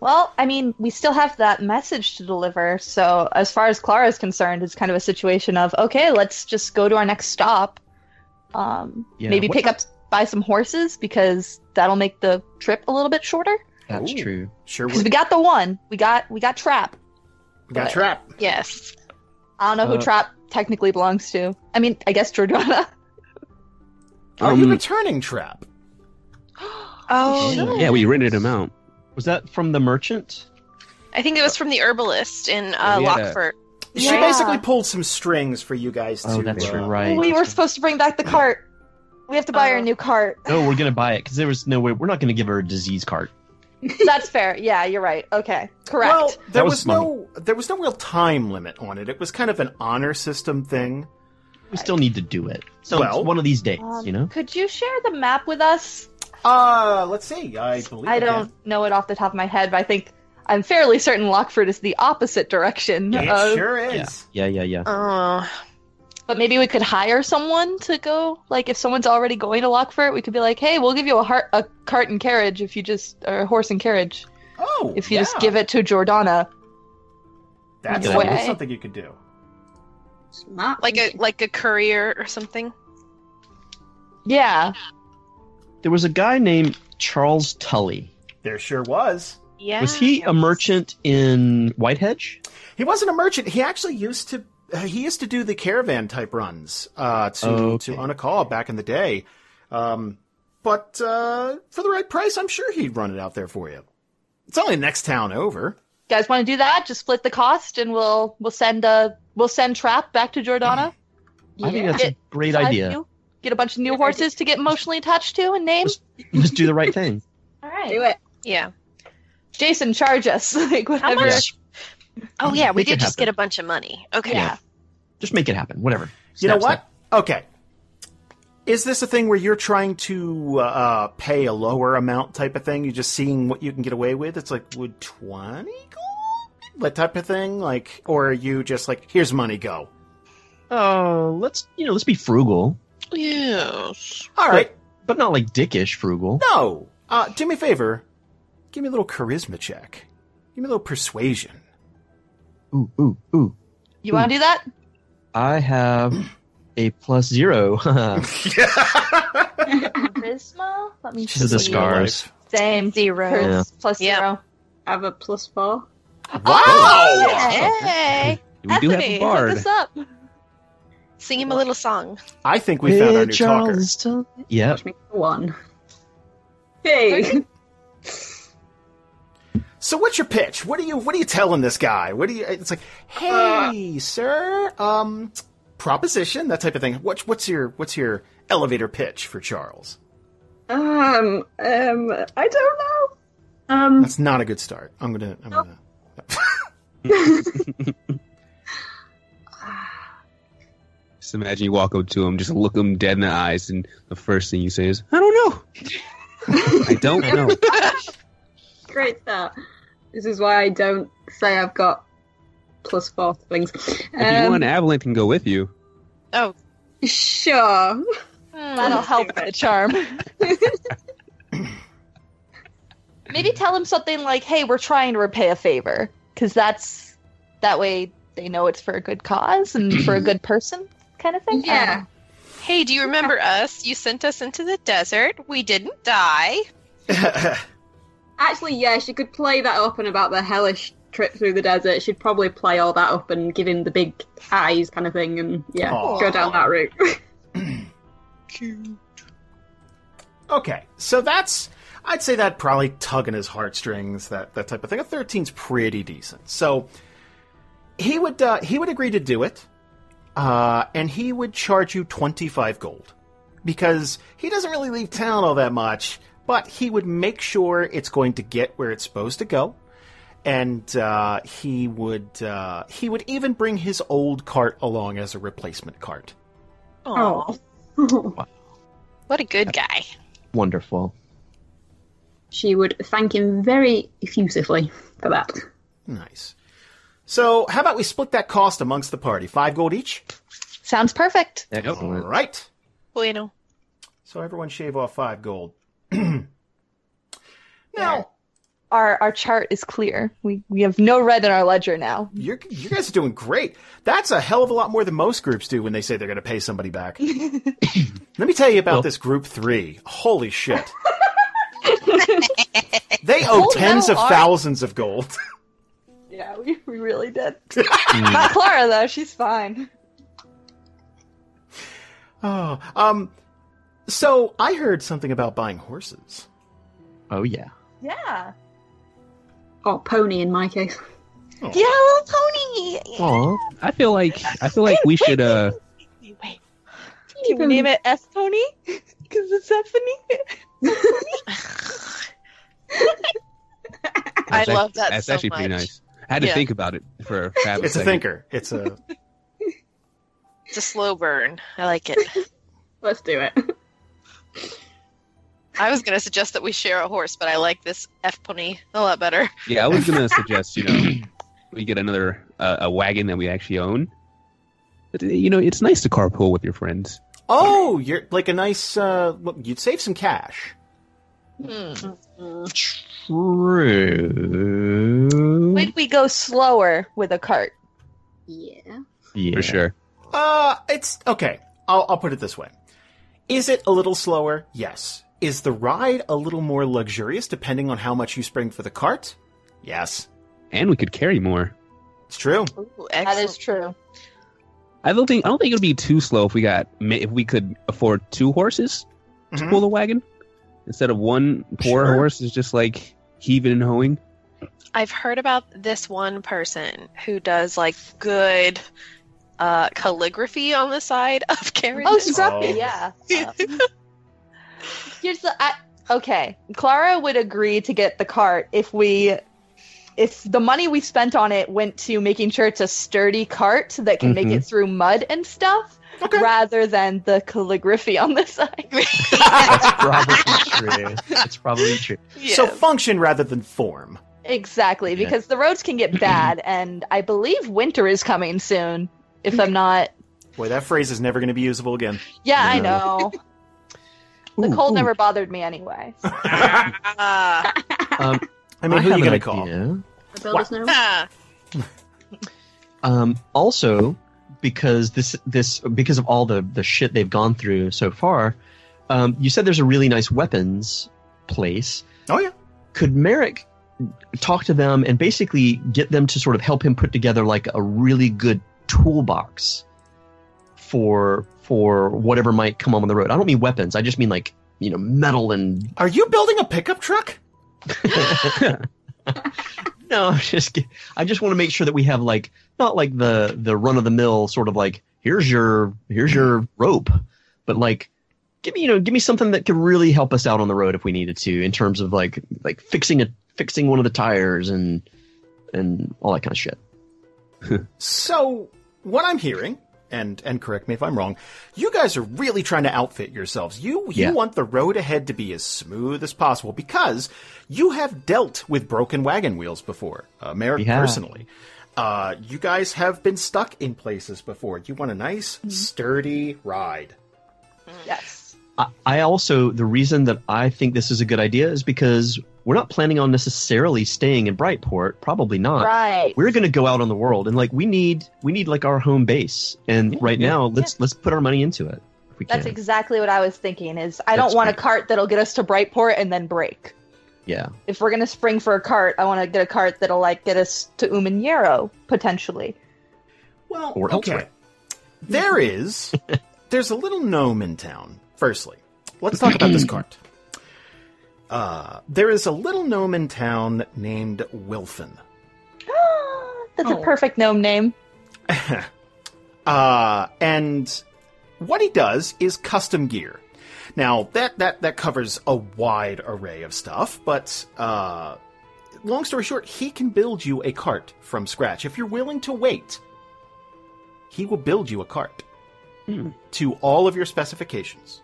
Well, I mean, we still have that message to deliver. So, as far as Klara is concerned, it's kind of a situation of okay, let's just go to our next stop. Um, Yeah, maybe what pick up, buy some horses because that'll make the trip a little bit shorter. That's Ooh. true. Sure, Because we we got the one, we got we got Trap. We got trap. Yes. I don't know who Uh, Trap technically belongs to. I mean, I guess Jordana. Are you Um, returning trap? <gasps> Oh, Yeah, we rented him out. Was that from the merchant? I think it was from the herbalist in uh, We a- Lockford. She Yeah. basically pulled some strings for you guys to. Oh, that's uh, right. we were supposed to bring back the cart. We have to buy her a Oh. new cart. No, we're gonna buy it because there was no way. We're not gonna give her a disease card. <laughs> That's fair. Yeah, you're right. Okay, correct. Well, there That was, was no there was no real time limit on it. It was kind of an honor system thing. We still need to do it. So Well- one of these days, Um, you know. Could you share the map with us? Uh, let's see. I believe I don't know it off the top of my head, but I think I'm fairly certain Lockford is the opposite direction. It of- sure is. Yeah, yeah, yeah. Oh, But maybe we could hire someone to go. Like, if someone's already going to Lockford, we could be like, "Hey, we'll give you a, heart, a cart and carriage if you just, or a horse and carriage Oh, if you yeah. just give it to Jordana." That's Good that's something you could do. Smart. like a like a courier or something. Yeah, There was a guy named Charles Tully. There sure was. Yeah. Was he a merchant in Whitehedge? He wasn't a merchant. He actually used to. Uh, he used to do the caravan type runs uh, to Okay. to Onakal back in the day. Um, but uh, for the right price, I'm sure he'd run it out there for you. It's only the next town over. you guys want to do that? Just split the cost, and we'll we'll send uh we'll send Trap back to Jordana. I think that's Get a great idea. new- Get a bunch of new horses to get emotionally attached to and name. Let's do the right thing. <laughs> All right, Do it. Yeah. Jason, charge us <laughs> like How whatever. much? Oh yeah, we Make did just happen. get a bunch of money. Okay. Yeah. Just make it happen. Whatever. You know what? snap. Okay. Is this a thing where you're trying to uh, pay a lower amount type of thing? You're just seeing what you can get away with? It's like, would 20 gold? That type of thing? Like, or are you just like, here's money, go? Oh, let's you know, let's be frugal, Yes. All right. but not like dickish frugal. No. Uh, do me a favor. Give me a little charisma check. Give me a little persuasion. Ooh, ooh, ooh. You want to do that? I have a plus zero. <laughs> Charisma. Let me She's the scars. Same Zero. Yeah. plus Yeah. zero. I have a plus four. Wow! Oh, hey. We do have Ephany, a bard. Hook us up. Sing him a little song. I think we found our new talker. Yep. Which makes it one. Hey. <laughs> So what's your pitch? What are you what are you telling this guy? What do you it's like, "Hey, sir, um proposition, that type of thing. What's what's your what's your elevator pitch for Charles?" Um. Um. I don't know. Um. That's not a good start. I'm going to I'm going <laughs> to Just imagine you walk up to him, just look him dead in the eyes, and the first thing you say is, "I don't know. <laughs> I don't know." Great start. This is why I don't say I've got plus four things. If you want, um, Avalan can go with you. Oh. Sure. Hmm. That'll help the charm. <laughs> Maybe tell him something like, "Hey, we're trying to repay a favor," because that's that way they know it's for a good cause and for a good <clears throat> person, kind of thing. Yeah. Hey, do you remember us? You sent us into the desert. We didn't die. <laughs> Actually, yeah, she could play that up and about the hellish trip through the desert. She'd probably play all that up and give him the big eyes kind of thing and, yeah, Aw. go down that route. <laughs> Cute. Okay, so that's I'd say that probably tugging his heartstrings, that that type of thing. A 13's pretty decent. So he would uh, he would agree to do it, uh, and he would charge you 25 gold because he doesn't really leave town all that much, but he would make sure it's going to get where it's supposed to go. And uh, he would uh, he would even bring his old cart along as a replacement cart. Oh, <laughs> what a good guy. Wonderful. she would thank him very effusively for that. Nice. So how about we split that cost amongst the party? Five gold each. Sounds perfect. All Excellent. right. Bueno. So everyone shave off five gold. <clears throat> Now, Our our chart is clear. We we have no red in our ledger now. you're, you guys are doing great. That's a hell of a lot more than most groups do when they say they're going to pay somebody back. <laughs> Let me tell you about Well- this group three. Holy shit. <laughs> they owe tens of Art. thousands of gold. <laughs> Yeah, we, we really did. Not Klara though. She's fine. Oh, um, so I heard something about buying horses. Oh yeah. Yeah. Or pony in my case. Yeah, little pony. Oh, I feel like I feel like we should uh Wait, wait. Can we name it S Pony? <laughs> Because it's Stephanie. I that's <laughs> love that That's so actually pretty nice. I had to Yeah. think about it for a fab It's a second. thinker. It's a. It's a slow burn. I like it. <laughs> Let's do it. I was going to suggest that we share a horse, but I like this F pony a lot better. Yeah, I was gonna <laughs> suggest you know we get another uh, a wagon that we actually own. But, uh, you know, it's nice to carpool with your friends. Oh, you're like a nice. Uh, well, you'd save some cash. Hmm. True. Would we go slower with a cart? Yeah. yeah. For sure. Uh, it's okay. I'll, I'll put it this way. Is it a little slower? Yes. Is the ride a little more luxurious depending on how much you spring for the cart? Yes. And we could carry more. It's true. Ooh, That excellent. is true. I don't think I don't think it would be too slow if we got if we could afford two horses to Mhm. pull the wagon instead of one poor Sure. horse is just like heaving and hoeing. I've heard about this one person who does like good uh, calligraphy on the side of <laughs> carriages. Oh, Scruffy, Oh. yeah. <laughs> Here's the. I, okay, Klara would agree to get the cart if we. If the money we spent on it went to making sure it's a sturdy cart that can make Mhm. it through mud and stuff, Okay. rather than the calligraphy on the <laughs> side. That's probably true. That's probably true. So function rather than form. Exactly, Okay. because the roads can get bad, and I believe winter is coming soon. If I'm not, Boy, that phrase is never going to be usable again. yeah, I know. The <laughs> Ooh, cold ooh. never bothered me anyway. <laughs> Um, I mean, who are you going to call? idea. The builders know. ah. <laughs> Um, also, because this this because of all the the shit they've gone through so far, um, you said there's a really nice weapons place. Oh, yeah. Could Marrek talk to them and basically get them to sort of help him put together like a really good toolbox for for whatever might come on the road? I don't mean weapons. I just mean like you know metal and Are you building a pickup truck? <laughs> <laughs> No, I'm just ki- I just want to make sure that we have like not like the the run of the mill sort of like here's your here's your rope, but like give me you know give me something that could really help us out on the road if we needed to in terms of like like fixing a fixing one of the tires and and all that kind of shit. So, what I'm hearing, and and correct me if I'm wrong, you guys are really trying to outfit yourselves. You you Yeah. want the road ahead to be as smooth as possible because you have dealt with broken wagon wheels before, uh, Marrek We have. personally. Uh, you guys have been stuck in places before. You want a nice, sturdy ride. Yes. I, I also the reason that I think this is a good idea is because we're not planning on necessarily staying in Brightport, probably not. Right. we're going to go out on the world and like we need we need like our home base and Yeah, right yeah, now let's let's put our money into it if we That's can exactly what I was thinking. Is I That's don't want a cart that'll get us to Brightport and then break. yeah If we're gonna spring for a cart, I want to get a cart that'll like get us to Umanjero potentially. Well, Or okay. elsewhere. There is, <laughs> there's a little gnome in town. Firstly, let's talk about this cart. Uh, there is a little gnome in town named Wilfin. <gasps> That's Oh. a perfect gnome name. <laughs> Uh, and what he does is custom gear. Now that that that covers a wide array of stuff, but uh, long story short, he can build you a cart from scratch if you're willing to wait. He will build you a cart Hmm. to all of your specifications.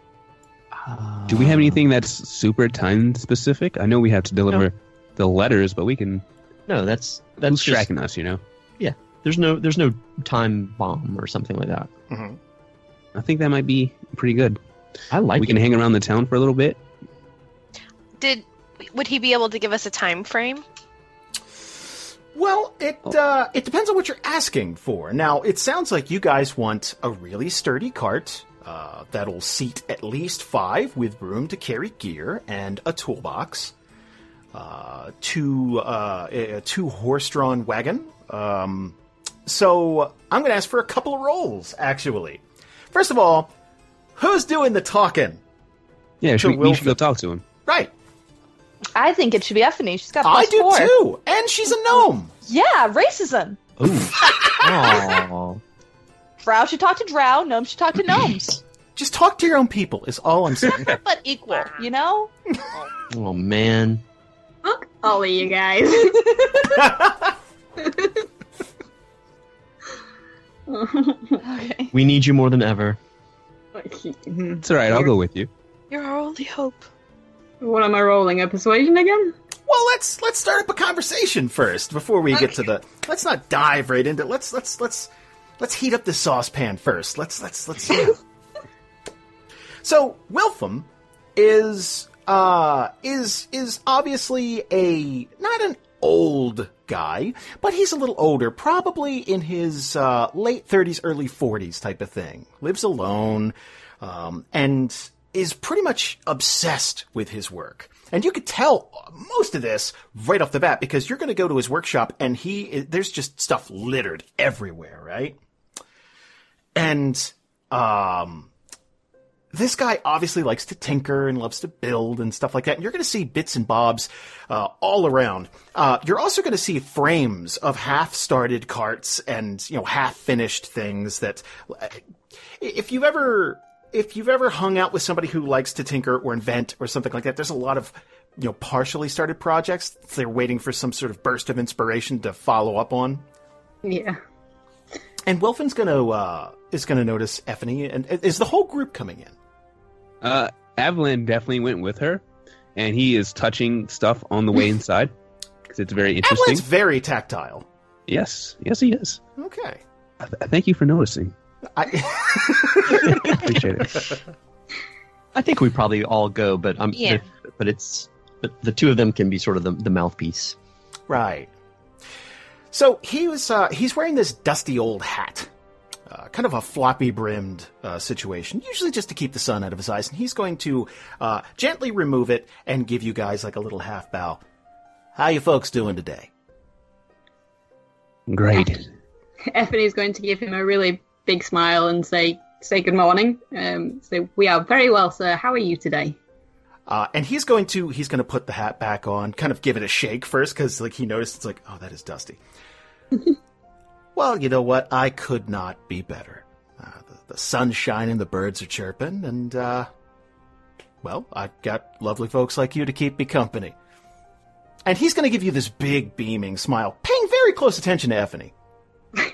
Do we have anything that's super time specific? I know we have to deliver the letters, but we can. no that's that's Who's just, tracking us? You know. Yeah, there's no there's no time bomb or something like that Mhm. I think that might be pretty good. i like we it can hang around the town for a little bit. Did would he be able to give us a time frame? Well, it uh, it depends on what you're asking for. Now, it sounds like you guys want a really sturdy cart uh, that'll seat at least five with room to carry gear and a toolbox. Uh, two uh, a two horse-drawn wagon. Um, so I'm going to ask for a couple of rolls, actually. First of all, who's doing the talking? Yeah, To should we, we should go talk to him. Right, I think it should be Ephany. She's got I do four. too, and she's a gnome. Yeah, racism. Ooh. <laughs> Aw. Drow should talk to drow. Gnomes should talk to gnomes. <laughs> Just talk to your own people. Is all I'm saying. but equal, you know? <laughs> oh man. Fuck all of you guys. Okay. We need you more than ever. It's all right. I'll go with you. You're our only hope. what am I rolling? A persuasion again? Well, let's let's start up a conversation first before we get to the. Let's not dive right into. Let's let's let's let's heat up the saucepan first. Let's let's let's. Yeah. so Wilfin is uh is is obviously a not an old guy, but he's a little older, probably in his uh, late thirties, early forties type of thing. Lives alone, um, and is pretty much obsessed with his work. And you could tell most of this right off the bat because you're going to go to his workshop and he there's just stuff littered everywhere, right? And um this guy obviously likes to tinker and loves to build and stuff like that. And you're going to see bits and bobs uh, all around. Uh, you're also going to see frames of half-started carts and you know half-finished things that, if you've ever if you've ever hung out with somebody who likes to tinker or invent or something like that, there's a lot of you know partially started projects. They're waiting for some sort of burst of inspiration to follow up on. Yeah. And Wilfin's going to uh, is going to notice Ephany, and is the whole group coming in? Uh, Avalan definitely went with her, and he is touching stuff on the way <laughs> inside because it's very interesting. Avalan's very tactile. Yes, yes, he is. Okay. I th- thank you for noticing. I, <laughs> Appreciate it. I think we probably all go, but um, Yeah. but, but it's but the two of them can be sort of the, the mouthpiece. right. So he was uh, he's wearing this dusty old hat, uh, kind of a floppy brimmed uh, situation, usually just to keep the sun out of his eyes. And he's going to uh, gently remove it and give you guys like a little half bow. How you folks doing today? Great. <laughs> Effie's going to give him a really big smile and say, "Say good morning." Um, so we are very well, sir. How are you today? Uh, and he's going to he's going to put the hat back on, kind of give it a shake first, because like he noticed it's like, oh, that is dusty. <laughs> well, you know what? I could not be better. Uh, the, the sun's shining, the birds are chirping, and uh, well, I've got lovely folks like you to keep me company. And he's going to give you this big beaming smile, paying very close attention to Ephany. <laughs>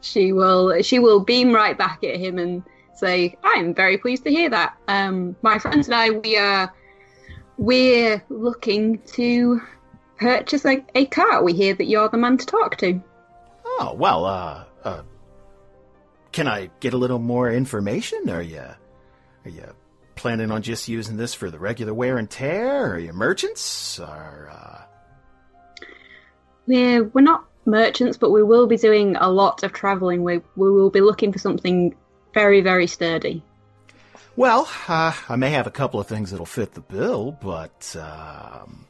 She will. She will beam right back at him and say, "I am very pleased to hear that. Um, my friends and I, we are, we're looking to purchase a, a car. We hear that you're the man to talk to." Oh well, uh, uh, can I get a little more information? Are you, are you planning on just using this for the regular wear and tear? Are you merchants? Or uh, We're we're not merchants, but we will be doing a lot of travelling. We we will be looking for something very very sturdy. well, uh, I may have a couple of things that'll fit the bill, but um,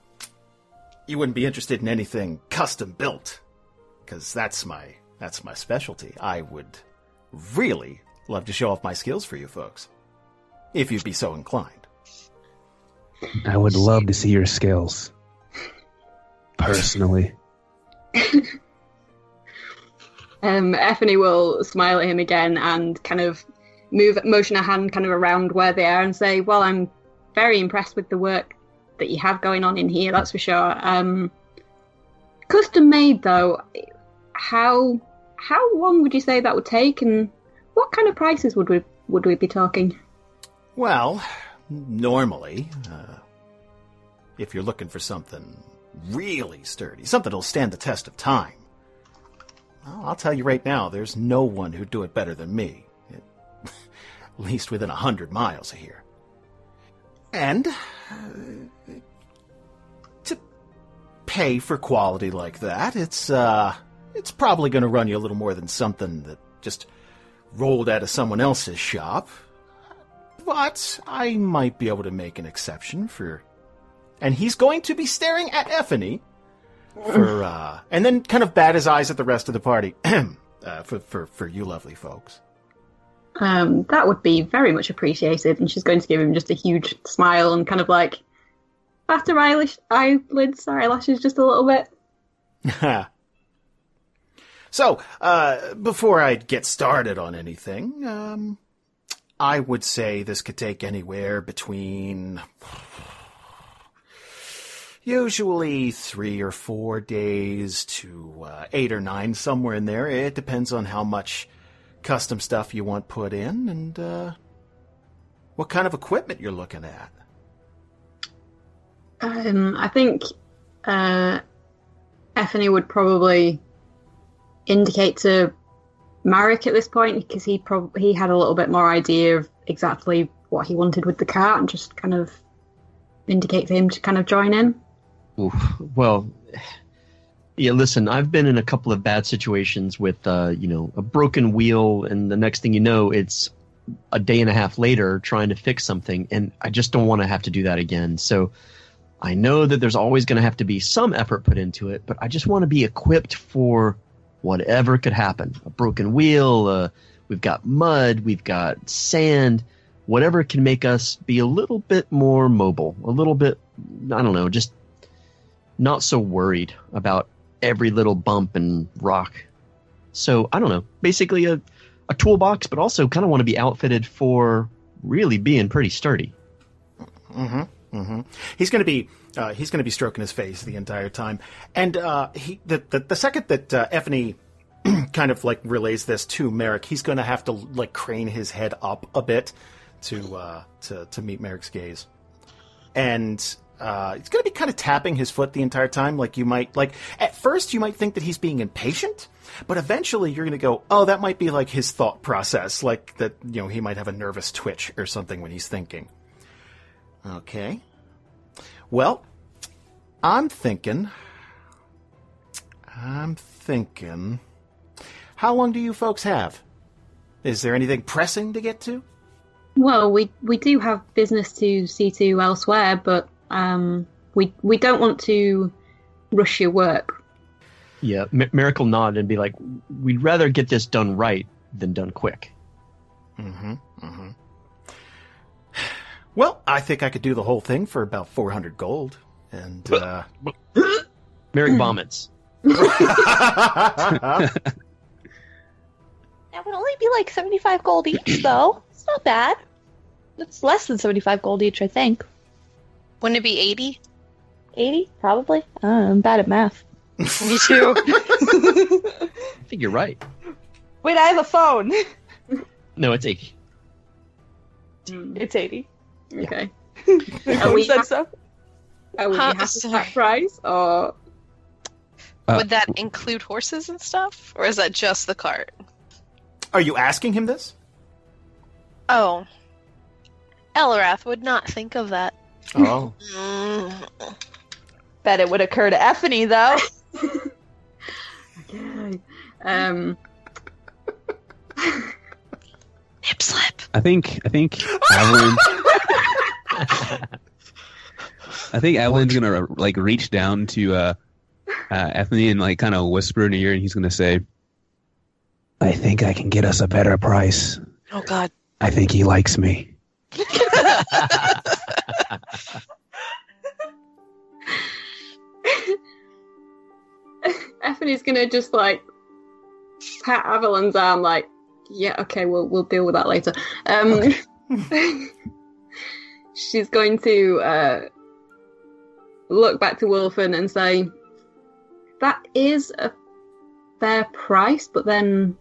you wouldn't be interested in anything custom built, because that's my that's my specialty. I would really love to show off my skills for you folks, if you'd be so inclined. I would love to see your skills. Personally. <laughs> Um, Ephany will smile at him again and kind of move, motion a hand kind of around where they are and say, "Well, I'm very impressed with the work that you have going on in here. That's for sure. Um, custom made though, how how long would you say that would take, and what kind of prices would we would we be talking?" Well, normally, uh, if you're looking for something really sturdy, something that'll stand the test of time, well, I'll tell you right now, there's no one who'd do it better than me. <laughs> At least within a hundred miles of here. And uh, pay for quality like that. It's uh, it's probably going to run you a little more than something that just rolled out of someone else's shop. But I might be able to make an exception for. And he's going to be staring at Ephany for, <laughs> uh, and then kind of bat his eyes at the rest of the party. <clears throat> uh, for, for, for you lovely folks. Um, that would be very much appreciated. And she's going to give him just a huge smile and kind of like after eyelash, eyelids, her eyelashes just a little bit. <laughs> so, uh, before I get started on anything, um, I would say this could take anywhere between usually three or four days to uh, eight or nine, somewhere in there. It depends on how much custom stuff you want put in and uh, what kind of equipment you're looking at. Um, I think uh, would probably indicate to Marrek at this point because he probably he had a little bit more idea of exactly what he wanted with the cart and just kind of indicate for him to kind of join in. Well, yeah. Listen, I've been in a couple of bad situations with, uh, you know, a broken wheel, and the next thing you know, it's a day and a half later trying to fix something, and I just don't want to have to do that again. So, I know that there's always going to have to be some effort put into it, but I just want to be equipped for whatever could happen. A broken wheel, uh, we've got mud, we've got sand, whatever can make us be a little bit more mobile, a little bit, I don't know, just not so worried about every little bump and rock. So I don't know, basically a, a toolbox, but also kind of want to be outfitted for really being pretty sturdy. Mm-hmm. Mm-hmm. He's going to be uh, he's going to be stroking his face the entire time, and uh, he the, the, the second that uh, Ephany <clears throat> kind of like relays this to Marrek, he's going to have to like crane his head up a bit to uh, to to meet Marrek's gaze, and uh, he's going to be kind of tapping his foot the entire time. Like you might like at first you might think that he's being impatient, but eventually you're going to go, oh, that might be like his thought process, like that you know he might have a nervous twitch or something when he's thinking. Okay. Well, I'm thinking. I'm thinking. How long do you folks have? Is there anything pressing to get to? Well, we we do have business to see to elsewhere, but um, we we don't want to rush your work. Yeah, M- Marrek'll nod and be like, "We'd rather get this done right than done quick." Mm-hmm. Mm-hmm. Well, I think I could do the whole thing for about four hundred gold, and uh... Marrek vomits. <laughs> <laughs> That would only be like 75 gold each, though. It's not bad. It's less than 75 gold each, I think. Wouldn't it be 80? 80, probably. Uh, I'm bad at math. <laughs> Me too. I think you're right. Wait, I have a phone. No, it's eighty. It's 80. Okay. <laughs> Are we we said ha- so? Are we Huh, happy with sorry. that price or Uh, Would that include horses and stuff? Or is that just the cart? Are you asking him this? Oh. Eliwrath would not think of that. Oh, Mm. <laughs> Bet it would occur to Ephany, though. <laughs> Okay. Um, Hip slip. I think I think Avalan. I think Avalan's gonna like reach down to uh, uh, Ephany and like kind of whisper in her ear, and he's gonna say, "I think I can get us a better price. Oh god. I think he likes me." <laughs> Ephany's gonna just like pat Avalan's arm, like, yeah, okay, we'll we'll deal with that later. Um, <laughs> <laughs> she's going to uh, look back to Wolfen and say, "That is a fair price, but then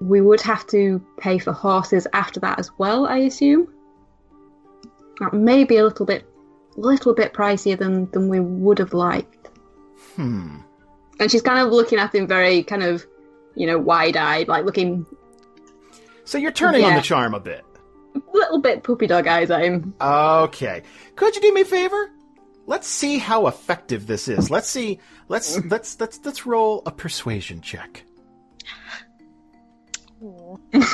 we would have to pay for horses after that as well, I assume. That may be a little bit, little bit pricier than than we would have liked." hmm. And she's kind of looking at him very kind of, you know, wide eyed, like looking So you're turning on the charm a bit. little bit puppy dog eyes at him. Okay. Could you do me a favor? let's see how effective this is. Let's see. Let's mm. let's let's let's roll a persuasion check. <laughs>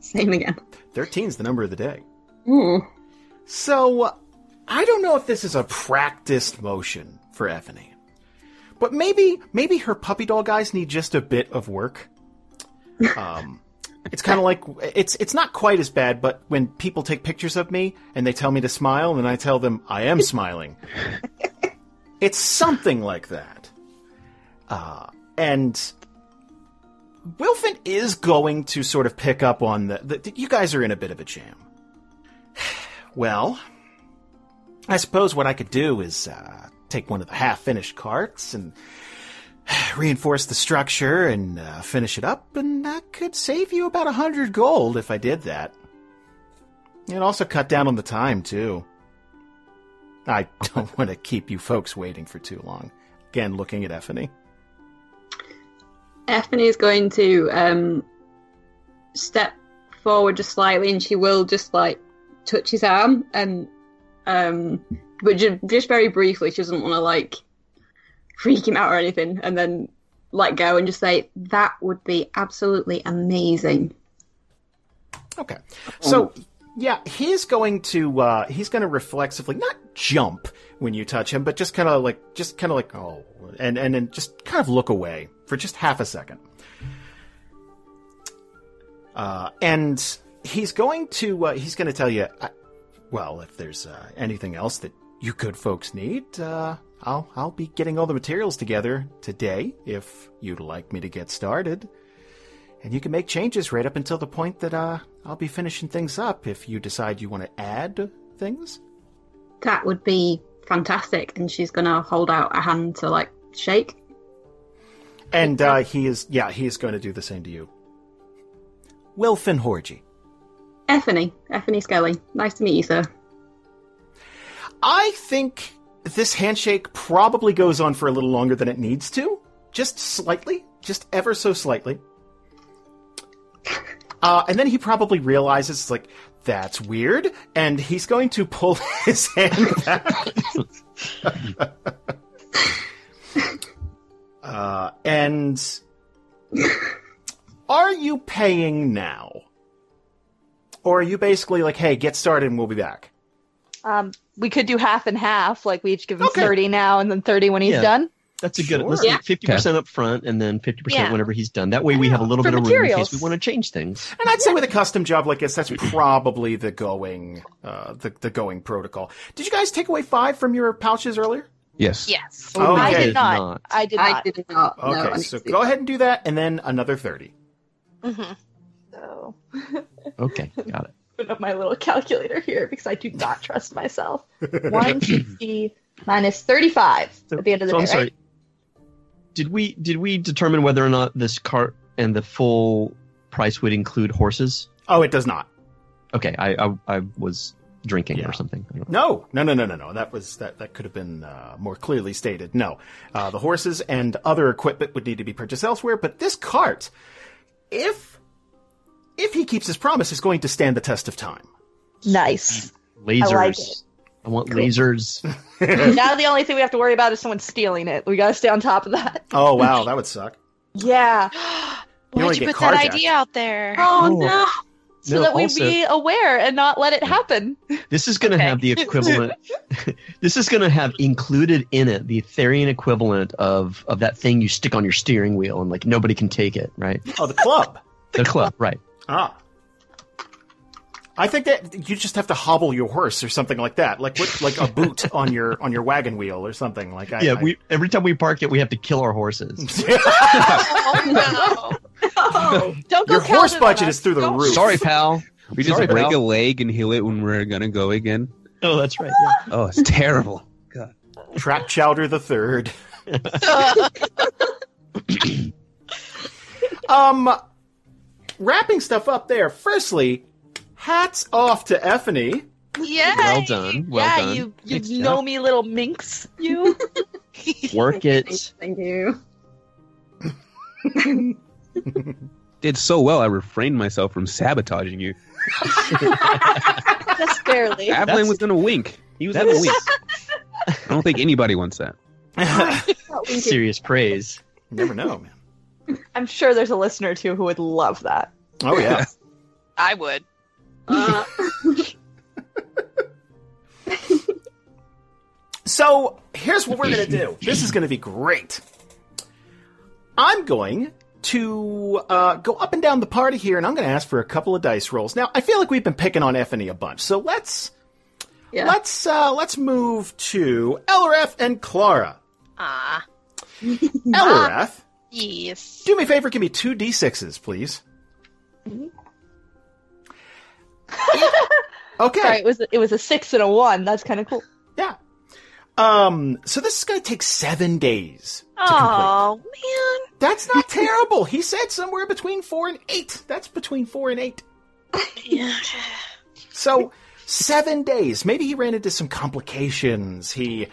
Same again. 13 is the number of the day. Ooh. So, I don't know if this is a practiced motion for Ephany. But maybe, maybe her puppy dog eyes need just a bit of work. Um, it's kind of like, it's, it's not quite as bad, but when people take pictures of me and they tell me to smile and I tell them I am smiling, <laughs> it's something like that. Uh, and Wilfin is going to sort of pick up on the, the. You guys are in a bit of a jam. <sighs> Well, I suppose what I could do is uh, take one of the half finished carts and <sighs> reinforce the structure and uh, finish it up, and that could save you about a hundred gold if I did that. And also cut down on the time, too. I <laughs> don't want to keep you folks waiting for too long. Again, looking at Ephany. Ephany is going to um, step forward just slightly, and she will just like touch his arm, and um, but ju- just very briefly. She doesn't want to like freak him out or anything, and then let go and just say that would be absolutely amazing. Okay. So yeah, he's going to uh he's going to reflexively not jump when you touch him, but just kind of like just kind of like oh, and and then just kind of look away for just half a second. Uh and he's going to uh, he's going to tell you uh, well, if there's uh, anything else that you good folks need, uh I'll I'll be getting all the materials together today if you'd like me to get started. And you can make changes right up until the point that uh, I'll be finishing things up if you decide you want to add things. That would be fantastic. And she's gonna hold out a hand to like shake. And uh, he is, yeah, he is going to do the same to you. Wilfin Horgy. Ephany, Ephany Skelly. Nice to meet you, sir. I think this handshake probably goes on for a little longer than it needs to. Just slightly. Just ever so slightly. <laughs> Uh, and then he probably realizes, like, that's weird, and he's going to pull <laughs> his hand back. <laughs> uh, and are you paying now? Or are you basically like, hey, get started and we'll be back? Um, we could do half and half. Like we each give him Okay. thirty now and then thirty when he's Yeah. done. That's a good. Sure. Let's Yeah. do fifty percent up front, and then fifty percent whenever he's done. That way, we have a little For bit of room in materials. case we want to change things. And I'd say with a custom job like this, that's probably the going, uh, the, the going protocol. Did you guys take away five from your pouches earlier? Yes. Yes. Oh, I did not. Not. I did I not. did not. Okay, I need so go that. ahead and do that, and then another 30. hmm So Okay, got it. Put up my little <laughs> calculator here because I do not <laughs> trust myself. <laughs> One sixty minus thirty-five at the end of the so day, I'm sorry. right? Did we did we determine whether or not this cart and the full price would include horses? Oh, it does not. Okay, I I, I was drinking Yeah. or something. I don't know. No, no, no, no, no, no. That was that. That could have been uh, more clearly stated. No, uh, the horses and other equipment would need to be purchased elsewhere. But this cart, if if he keeps his promise, is going to stand the test of time. Nice. Lasers. like it. I want Cool. lasers. <laughs> <laughs> now the only thing we have to worry about is someone stealing it. We gotta stay on top of that. Oh wow, that would suck. Yeah. <gasps> Why'd only you get put that idea out there? Oh, Oh. no. So No, that we also- be aware and not let it happen. This is going to Okay. have the equivalent. <laughs> this is going to have included in it the Therian equivalent of of that thing you stick on your steering wheel and like nobody can take it, right? Oh, the club. The club, right? Ah. I think that you just have to hobble your horse or something like that, like what, like a boot <laughs> on your on your wagon wheel or something. Like I, yeah, I- we every time we park it, we have to kill our horses. <laughs> Oh, Oh, <laughs> don't go your horse budget is through the Don't- roof. Sorry, pal. We just Sorry, break pal. a leg and heal it when we're gonna go again. Oh, that's right. yeah. Oh, it's terrible. God. Trap Chowder the Third. Um, wrapping stuff up there. Firstly, hats off to Ephany. Yeah. Well done. Well yeah, done. you you Nice know job. me little minx. You. <laughs> Work it. Thank you. <laughs> Did so well. I refrained myself from sabotaging you. <laughs> Just barely. Avalan was gonna wink. He was gonna wink. I don't think anybody wants that. Serious praise. Never know, man. <laughs> I'm sure there's a listener too who would love that. Oh yeah. <laughs> I would. Uh, <laughs> So here's what we're going to do. This is going to be great. I'm going to uh, go up and down the party here, and I'm going to ask for a couple of dice rolls. Now, I feel like we've been picking on Ephany a bunch, so let's yeah. let's uh, let's move to Eliwrath and Klara. Ah, Eliwrath, yes. do me a favor, give me two d6s, please. Okay. Sorry, it was it was a six and a one. That's kind of cool. Yeah. Um. So this is going to take seven days. Oh man. That's not terrible. He said somewhere between four and eight. That's between four and eight. Yeah. So seven days. Maybe he ran into some complications. He,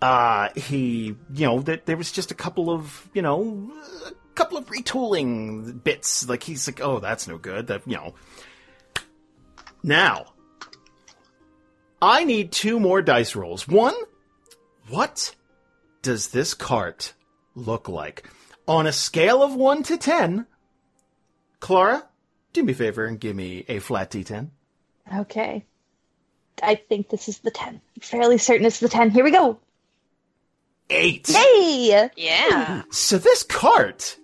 uh, he, you know, that there was just a couple of, you know, a couple of retooling bits. Like he's like, oh, that's no good. That you know. Now, I need two more dice rolls. One, what does this cart look like on a scale of one to ten? Klara, do me a favor and give me a flat d10. Okay. I think this is the ten. I'm fairly certain it's the ten. Here we go. Eight. Hey! Yeah. <clears throat> So this cart,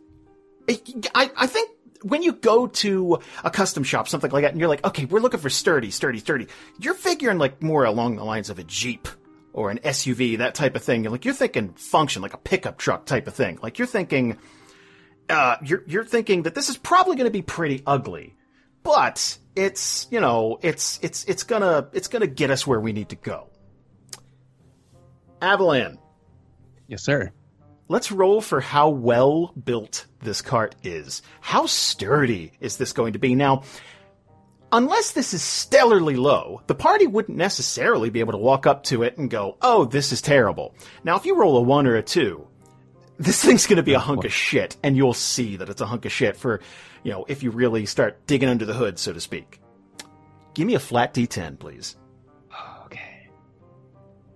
I, I think when you go to a custom shop, something like that, and you're like, okay, we're looking for sturdy, sturdy, sturdy, you're figuring like more along the lines of a Jeep or an SUV, that type of thing. Like you're thinking function, like a pickup truck type of thing. Like you're thinking, uh, you're, you're thinking that this is probably going to be pretty ugly, but it's, you know, it's, it's, it's gonna, it's gonna get us where we need to go. Avalan. Yes, sir. Let's roll for how well built this cart is. How sturdy is this going to be? Now, unless this is stellarly low, the party wouldn't necessarily be able to walk up to it and go, oh, this is terrible. Now, if you roll a one or a two, this <laughs> thing's going to be a hunk of shit, and you'll see that it's a hunk of shit for, you know, if you really start digging under the hood, so to speak. Give me a flat d10, please. <sighs> Okay.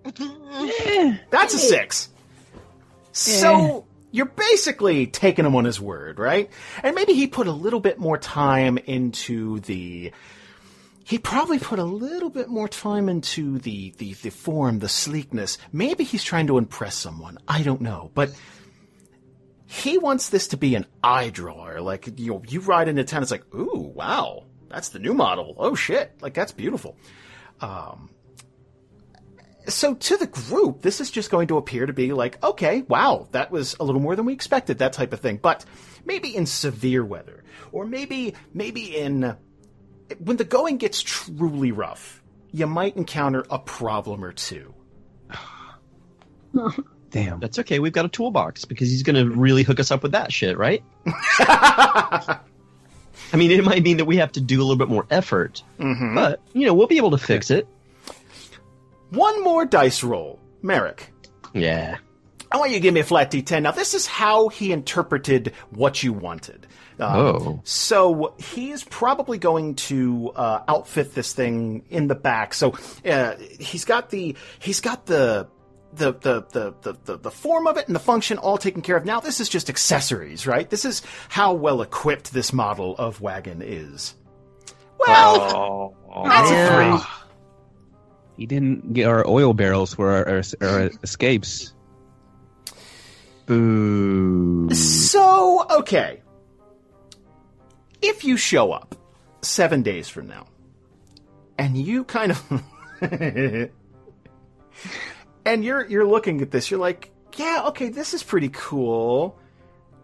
<laughs> That's a six. So you're basically taking him on his word, right? And maybe he put a little bit more time into the. He probably put a little bit more time into the, the, the form, the sleekness. Maybe he's trying to impress someone. I don't know. But he wants this to be an eye drawer. Like, you know, you ride into town, it's like, ooh, wow, that's the new model. Oh shit. Like, that's beautiful. Um, so to the group, this is just going to appear to be like, okay, wow, that was a little more than we expected, that type of thing. But maybe in severe weather, or maybe maybe in when the going gets truly rough, you might encounter a problem or two. <sighs> Damn. That's okay. We've got a toolbox because he's going to really hook us up with that shit, right? <laughs> I mean, it might mean that we have to do a little bit more effort, Mhm. but you know, we'll be able to fix it. One more dice roll, Marrek. Yeah. I want you to give me a flat D10. Now, this is how he interpreted what you wanted. Um, Oh. So he's probably going to uh, outfit this thing in the back. So uh, he's got the he's got the the, the, the, the, the, the form of it and the function all taken care of. Now this is just accessories, right? This is how well equipped this model of wagon is. Well, that's a three. He didn't get our oil barrels for our, our, our escapes. Boo. So, okay. If you show up seven days from now, and you kind of, <laughs> and you're you're looking at this, you're like, yeah, okay, this is pretty cool.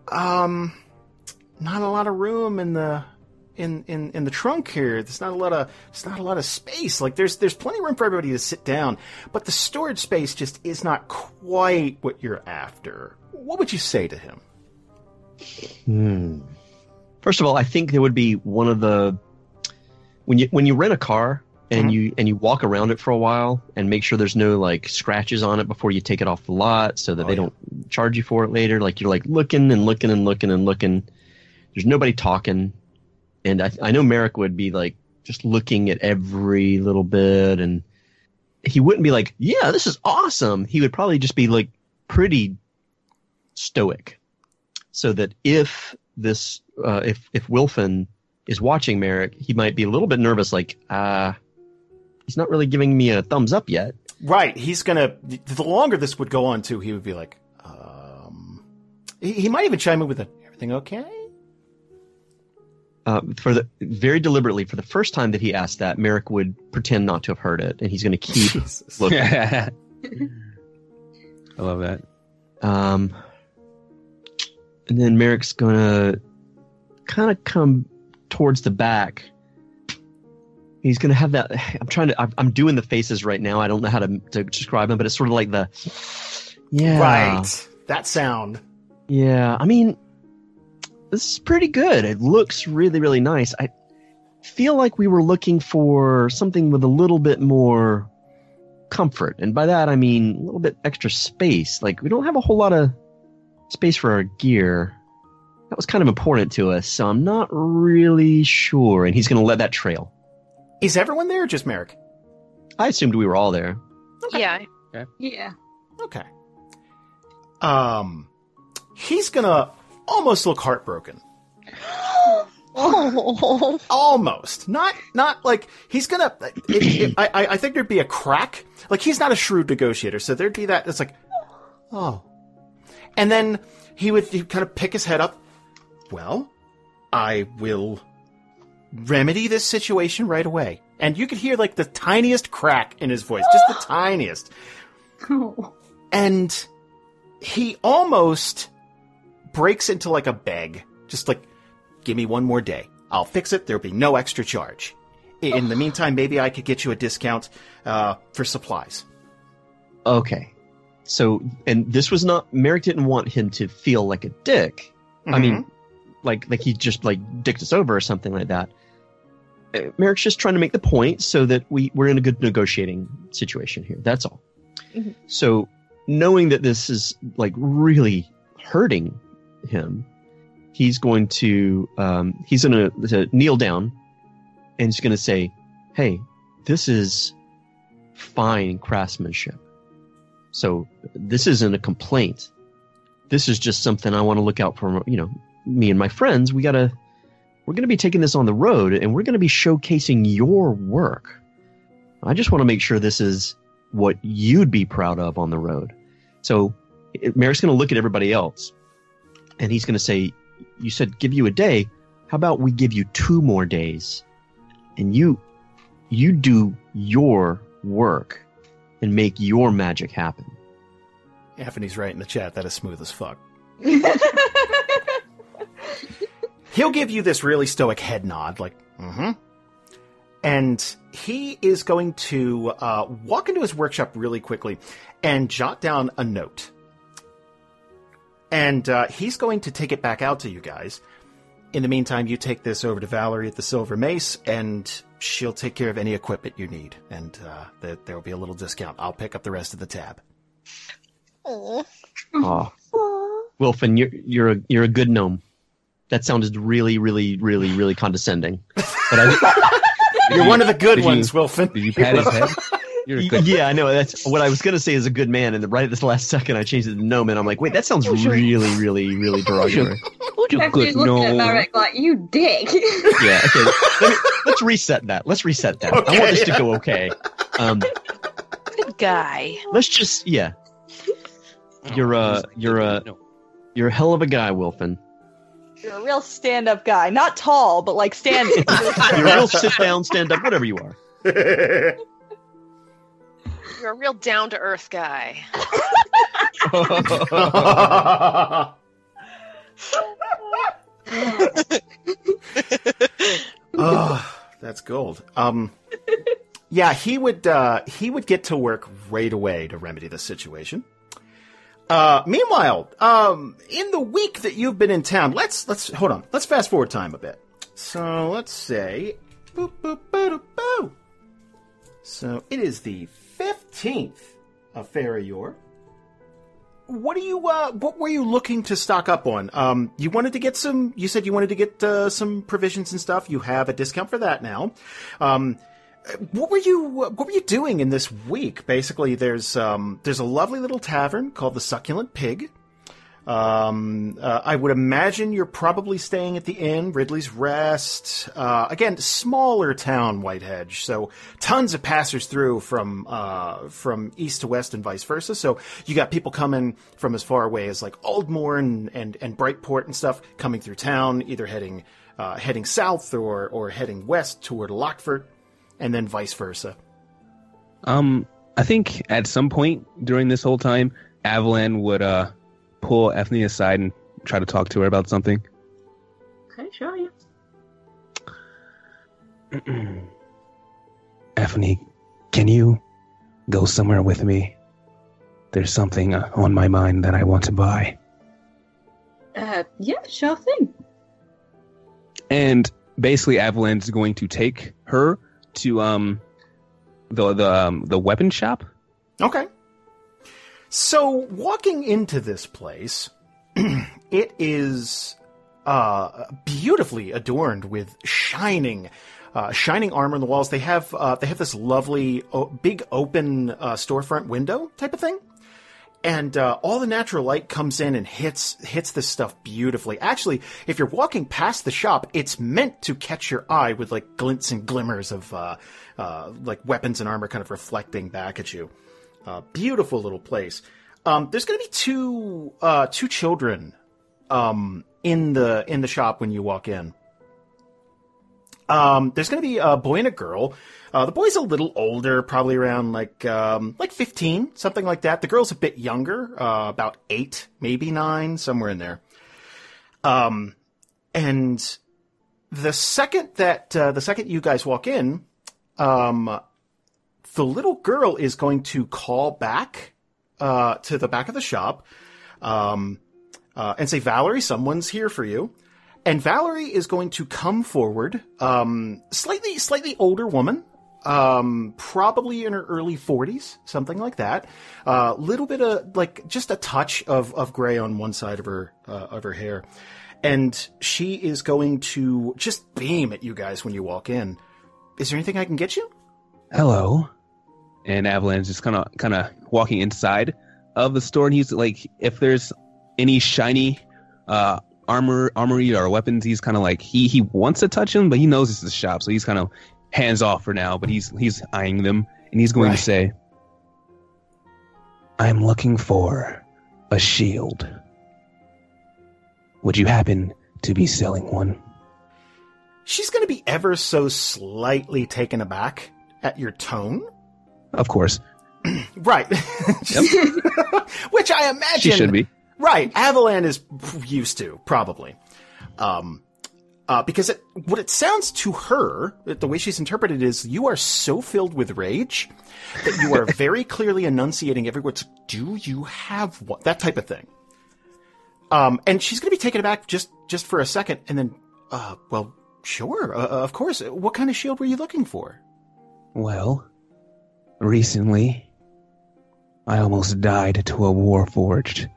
Um, not a lot of room in the in in in the trunk here. There's not a lot of there's not a lot of space. Like there's there's plenty of room for everybody to sit down, but the storage space just is not quite what you're after. What would you say to him? Hmm. First of all, I think there would be one of the when you when you rent a car and Mhm. you and you walk around it for a while and make sure there's no like scratches on it before you take it off the lot so that Oh, they yeah. don't charge you for it later. Like you're like looking and looking and looking and looking. There's nobody talking, and I I know Marrek would be like just looking at every little bit and he wouldn't be like, "Yeah, this is awesome." He would probably just be like pretty stoic, so that if this uh, if if Wilfin is watching Marrek, he might be a little bit nervous, like, uh, he's not really giving me a thumbs up yet. Right. He's gonna. The longer this would go on, too, he would be like, um, he, he might even chime in with a, "Everything okay?" Uh, for the very deliberately, for the first time that he asked that, Marrek would pretend not to have heard it, and he's going to keep Jesus. looking. <laughs> I love that. Um, and then Marrek's gonna kind of come towards the back. He's gonna have that. I'm trying to. I'm, I'm doing the faces right now. I don't know how to, to describe them, but it's sort of like the. Yeah. Right. That sound. Yeah. I mean, this is pretty good. It looks really, really nice. I feel like we were looking for something with a little bit more comfort, and by that I mean a little bit extra space. Like we don't have a whole lot of space for our gear. That was kind of important to us, so I'm not really sure. And he's going to let that trail. Is everyone there or just Marrek? I assumed we were all there. Yeah. Yeah. Okay. Um, he's gonna almost look heartbroken. Oh. <gasps> Almost. Not, not like he's gonna. It, it, I, I I think there'd be a crack. Like he's not a shrewd negotiator, so there'd be that. It's like, oh, and then he would he'd kind of pick his head up. Well, I will remedy this situation right away. And you could hear like the tiniest crack in his voice, just the <gasps> tiniest. Oh. and he almost breaks into like a beg, just like, give me one more day. I'll fix it. There'll be no extra charge. In the meantime, maybe I could get you a discount uh, for supplies. Okay. So, and this was not, Marrek didn't want him to feel like a dick. I mean, like, like he just like dicked us over or something like that. Uh, Marrek's just trying to make the point so that we, we're in a good negotiating situation here. That's all. Mhm. So, knowing that this is like really hurting him, he's going to, um, he's going to kneel down and he's going to say, Hey, this is fine craftsmanship. So this isn't a complaint. This is just something I want to look out for, you know, me and my friends. We got to we're going to be taking this on the road and we're going to be showcasing your work. I just want to make sure this is what you'd be proud of on the road. So Marrek's going to look at everybody else and he's going to say, you said give you a day. How about we give you two more days and you you do your work and make your magic happen. Anthony's right in the chat. That is smooth as fuck. <laughs> He'll give you this really stoic head nod, like, mm-hmm. And he is going to uh, walk into his workshop really quickly and jot down a note. And uh, he's going to take it back out to you guys. In the meantime, you take this over to Valerie at the Silver Mace, and she'll take care of any equipment you need. And uh, there, there will be a little discount. I'll pick up the rest of the tab. Aw. Oh, Wilfin, you're you're a you're a good gnome. That sounded really, really, really, really condescending. <laughs> But I, You're one of the good Did you- ones, Wilfin. Did you pat his head? <laughs> You're a good. yeah, I know. That's what I was gonna say is a good man, and then right at this last <laughs> second, I changed it to gnome, and I'm like, wait, that sounds really, really, really <laughs> derogatory. You're a good Everybody's looking at no. Like, you dick. yeah, <laughs> okay. Let me, let's reset that. Let's reset that. I want this to go okay. Um, Good guy. let's just yeah. You're a you're a No. you're a hell of a guy, Wilfin. You're a real stand up guy. Not tall, but like standing. You're a real sit down, stand up, whatever you are. You're a real down to earth guy. oh, that's gold. Um, yeah, he would uh, he would get to work right away to remedy the situation. Uh, meanwhile, um, in the week that you've been in town, let's let's hold on. Let's fast forward time a bit. So let's say, boop, boop, boop, boop. So it is the fifteenth of Farayor. What are you? Uh, what were you looking to stock up on? Um, you wanted to get some. You said you wanted to get uh, some provisions and stuff. You have a discount for that now. Um, what were you what were you doing in this week? Basically, there's um, there's a lovely little tavern called the Succulent Pig. Um, uh, I would imagine you're probably staying at the inn, Ridley's Rest. Uh, again, smaller town, Whitehedge, so tons of passers through from uh, from east to west and vice versa. So you got people coming from as far away as like Aldmore and and, and Brightport and stuff coming through town, either heading uh, heading south or or heading west toward Lockford, and then vice versa. Um, I think at some point during this whole time, Avalan would uh pull Ephany aside and try to talk to her about something. Okay, sure, yeah. <clears throat> Ephany, can you go somewhere with me? There's something uh, on my mind that I want to buy. Uh, yeah, sure thing. And basically, Avalan's going to take her to um the the um, the weapon shop. Okay. So walking into this place, <clears throat> it is uh, beautifully adorned with shining, uh, shining armor on the walls. They have uh, they have this lovely o- big open uh, storefront window type of thing, and uh, all the natural light comes in and hits hits this stuff beautifully. Actually, if you're walking past the shop, it's meant to catch your eye with like glints and glimmers of uh, like weapons and armor kind of reflecting back at you. Uh, beautiful little place. Um, there's going to be two uh, two children um, in the in the shop when you walk in. Um, there's going to be a boy and a girl. Uh, the boy's a little older, probably around like um, like 15, something like that. The girl's a bit younger, uh, about eight, maybe nine, somewhere in there. Um, and the second that uh, the second you guys walk in, um, the little girl is going to call back uh, to the back of the shop um, uh, and say, Valerie, someone's here for you. And Valerie is going to come forward, um, slightly, slightly older woman, um, probably in her early 40s, something like that. A uh, little bit of, like, just a touch of, of gray on one side of her, uh, of her hair. And she is going to just beam at you guys when you walk in. Is there anything I can get you? Hello. And Avalan's just kind of kind of walking inside of the store, and he's like, if there's any shiny uh, armor, armory or weapons, he's kind of like he he wants to touch them, but he knows it's the shop, so he's kind of hands off for now. But he's he's eyeing them, and he's going Right. to say, "I'm looking for a shield. Would you happen to be selling one?" She's going to be ever so slightly taken aback at your tone. Of course, <clears throat> Right. <laughs> <laughs> Which I imagine. she should be. Right. Avalan is used to, probably. Um, uh, because it, what it sounds to her, the way she's interpreted it is, you are so filled with rage that you are <laughs> very clearly enunciating every word. Do you have one? That type of thing. Um, and she's going to be taken aback just, just for a second and then, uh, well, sure, uh, of course. What kind of shield were you looking for? Well, recently, I almost died to a warforged.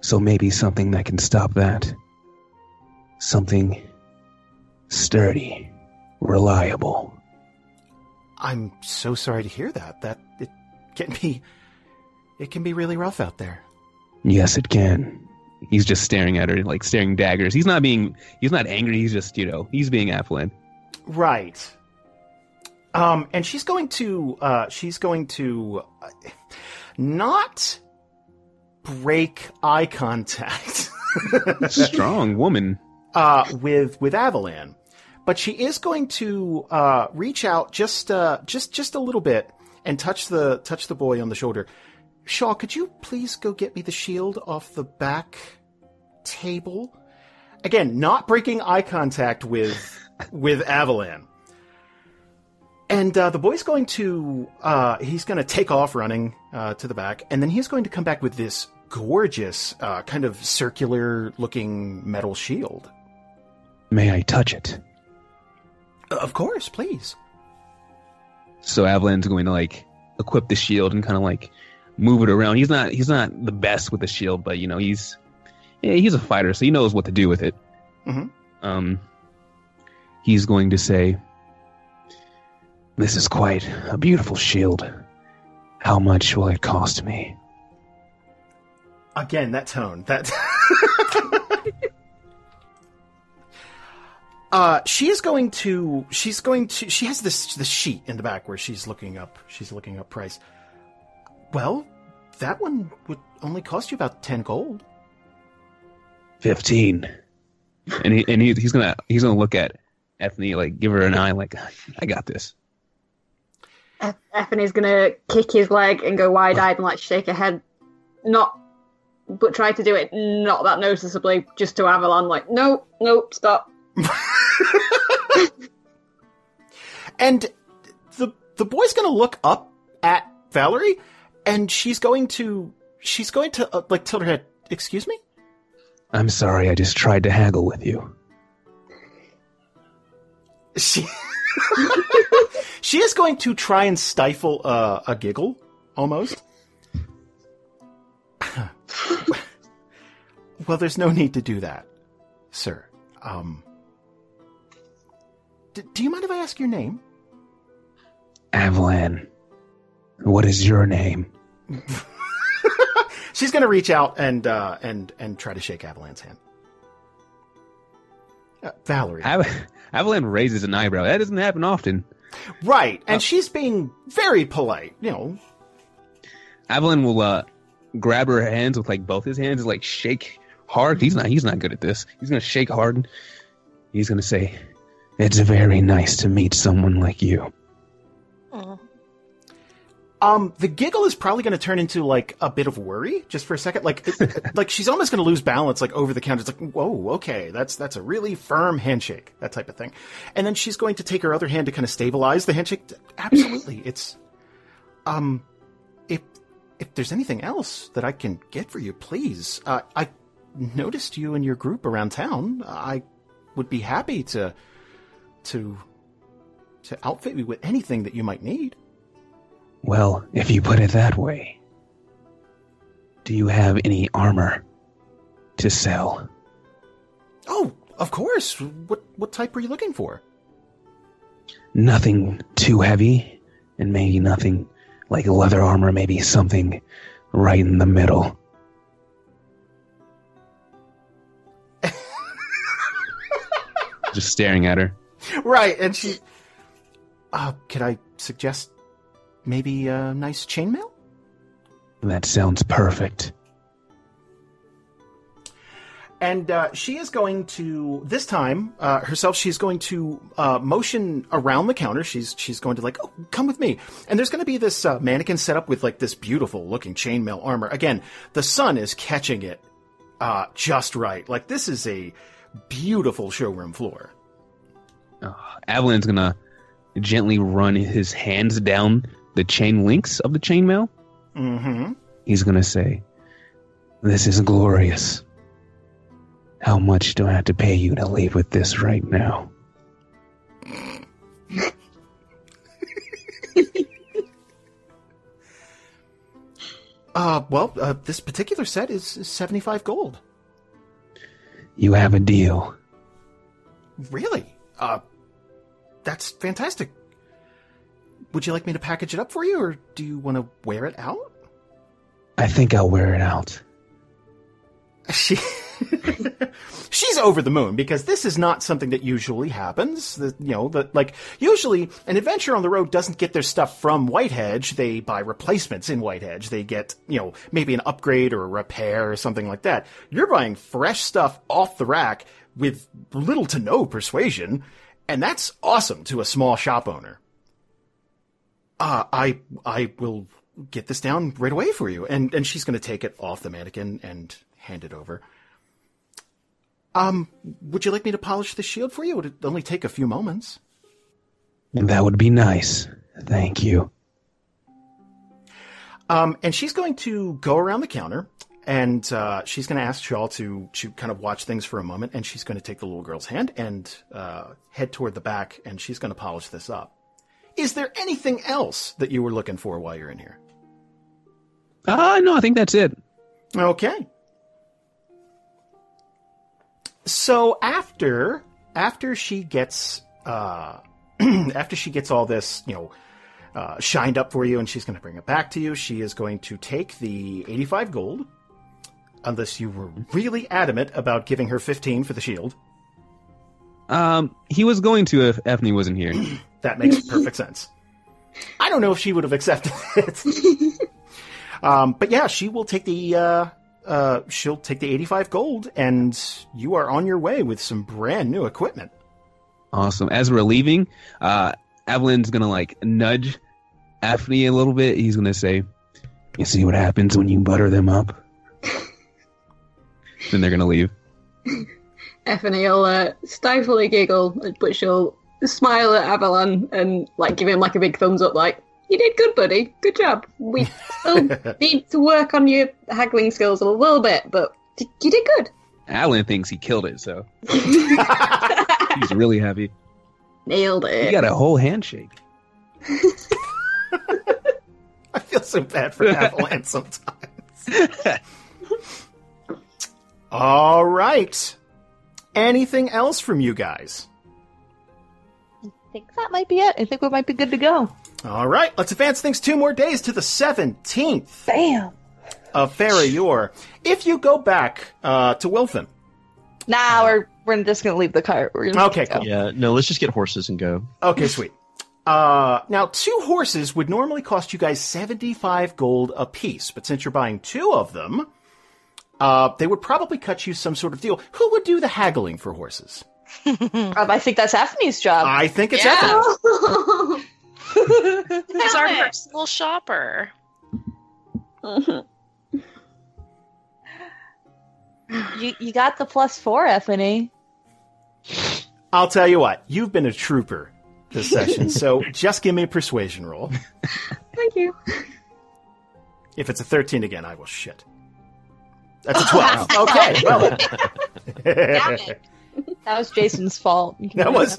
So maybe something that can stop that. Something sturdy, reliable. I'm so sorry to hear that. That it can be it can be really rough out there. Yes, it can. He's just staring at her, like staring daggers. He's not being, he's not angry. He's just, you know, he's being affluent. Right. Um and she's going to uh she's going to uh, not break eye contact Strong woman. <laughs> uh with with Avalan. But she is going to uh reach out just uh just just a little bit and touch the touch the boy on the shoulder. Shaw, could you please go get me the shield off the back table? Again, not breaking eye contact with with Avalan. And uh, the boy's going to uh, he's going to take off running uh, to the back, and then he's going to come back with this gorgeous uh, kind of circular looking metal shield. May I touch it? Of course, please. So Avalan's going to like equip the shield and kind of like move it around. He's not he's not the best with the shield, but you know he's yeah, he's a fighter, so he knows what to do with it. Mhm. Um, he's going to say, This is quite a beautiful shield. How much will it cost me? Again, that tone. That. <laughs> uh, she is going to. She's going to. She has this this sheet in the back where she's looking up. She's looking up price. Well, that one would only cost you about ten gold. Fifteen. And he and he, he's gonna he's gonna look at Ephany like give her an eye like I got this. Ephany's gonna kick his leg and go wide eyed and like shake her head, not, but try to do it not that noticeably, just to Avalan. Like, no, no, stop. <laughs> And the the boy's going to look up at Valerie, and she's going to she's going to uh, like tilt her head. Excuse me. I'm sorry, I just tried to haggle with you. She <laughs> she is going to try and stifle uh, a giggle, almost. <laughs> well, there's no need to do that, sir. Um, d- do you mind if I ask your name? Avalan, what is your name? <laughs> She's going to reach out and uh, and and try to shake Avalan's hand. Uh, Valerie, Av- Avalan raises an eyebrow. That doesn't happen often. Right? And she's being very polite. You know, Avalan will uh, grab her hands with like both his hands and like shake hard. He's not he's not good at this. He's gonna shake hard. He's gonna say, It's very nice to meet someone like you. Um, the giggle is probably going to turn into like a bit of worry just for a second. Like, it- <laughs> like she's almost going to lose balance, like over the counter. It's like, whoa, okay, that's that's a really firm handshake, that type of thing. And then she's going to take her other hand to kind of stabilize the handshake. Absolutely, <laughs> it's, um, if if there's anything else that I can get for you, please. Uh, I noticed you and your group around town. I would be happy to to to outfit you with anything that you might need. Well, if you put it that way, do you have any armor to sell? Oh, of course. What what type are you looking for? Nothing too heavy, and maybe nothing like leather armor, maybe something right in the middle. Just staring at her. Right, and she. Uh, could I suggest maybe a nice chainmail? That sounds perfect. And uh, she is going to this time uh, herself. She's going to uh, motion around the counter. She's she's going to like, oh, come with me. And there's going to be this uh, mannequin set up with like this beautiful looking chainmail armor. Again, the sun is catching it uh, just right. Like this is a beautiful showroom floor. Avalan's gonna gently run his hands down the chain links of the chainmail. Mm-hmm. He's gonna say, This is glorious. How much do I have to pay you to leave with this right now? <laughs> Uh, well, uh, this particular set is, is 75 gold. You have a deal. Really? Uh, that's fantastic. Would you like me to package it up for you, or do you want to wear it out? I think I'll wear it out. She, <laughs> she's over the moon because this is not something that usually happens. The, you know, the, like usually an adventure on the road doesn't get their stuff from Whitehedge. They buy replacements in Whitehedge. They get, you know, maybe an upgrade or a repair or something like that. You're buying fresh stuff off the rack with little to no persuasion, and that's awesome to a small shop owner. Uh, I, I will get this down right away for you. And, and she's going to take it off the mannequin and hand it over. Um, would you like me to polish the shield for you? It would only take a few moments. That would be nice. Thank you. Um, and she's going to go around the counter and uh, she's going to ask Shawl to to kind of watch things for a moment. And she's going to take the little girl's hand and uh, head toward the back, and she's going to polish this up. Is there anything else that you were looking for while you're in here? Ah, no, I think that's it. Okay. So after after she gets uh <clears throat> after she gets all this, you know, uh, shined up for you, and she's going to bring it back to you. She is going to take the 85 gold, unless you were really adamant about giving her 15 for the shield. Um, he was going to if Ephany wasn't here. <clears throat> That makes <laughs> perfect sense. I don't know if she would have accepted it. <laughs> um, but yeah, she will take the uh, uh, she'll take the 85 gold, and you are on your way with some brand new equipment. Awesome. As we're leaving, uh, Avalan's gonna like nudge Ephany a little bit. He's gonna say, "You see what happens when you butter them up." <laughs> then they're gonna leave. Ephany will uh, stifle a giggle, but she'll smile at Avalan and like give him like a big thumbs up, like "You did good, buddy. Good job. We still <laughs> need to work on your haggling skills a little bit, but you did good." Alan thinks he killed it, so <laughs> he's really happy. Nailed it. He got a whole handshake. <laughs> I feel so bad for Avalan sometimes. All right. Anything else from you guys? I think that might be it. I think we might be good to go. All right, let's advance things two more days to the 17th Bam. of Farayor. If you go back uh, to Wilfin, Nah, we're we're just gonna leave the cart. We're gonna Okay, cool. Yeah, no, let's just get horses and go. Okay, sweet. Uh, now, two horses would normally cost you guys 75 gold apiece, but since you're buying two of them, uh, they would probably cut you some sort of deal. Who would do the haggling for horses? <laughs> Um, I think that's Ephany's job. I think it's Yeah. Ethel. He's <laughs> our personal shopper. <laughs> you you got the plus four, Ephany. I'll tell you what, you've been a trooper this session, so just give me a persuasion roll. Thank you. If it's a 13 again, I will shit. That's a 12. okay, well, Damn it. That was Jason's fault. That was.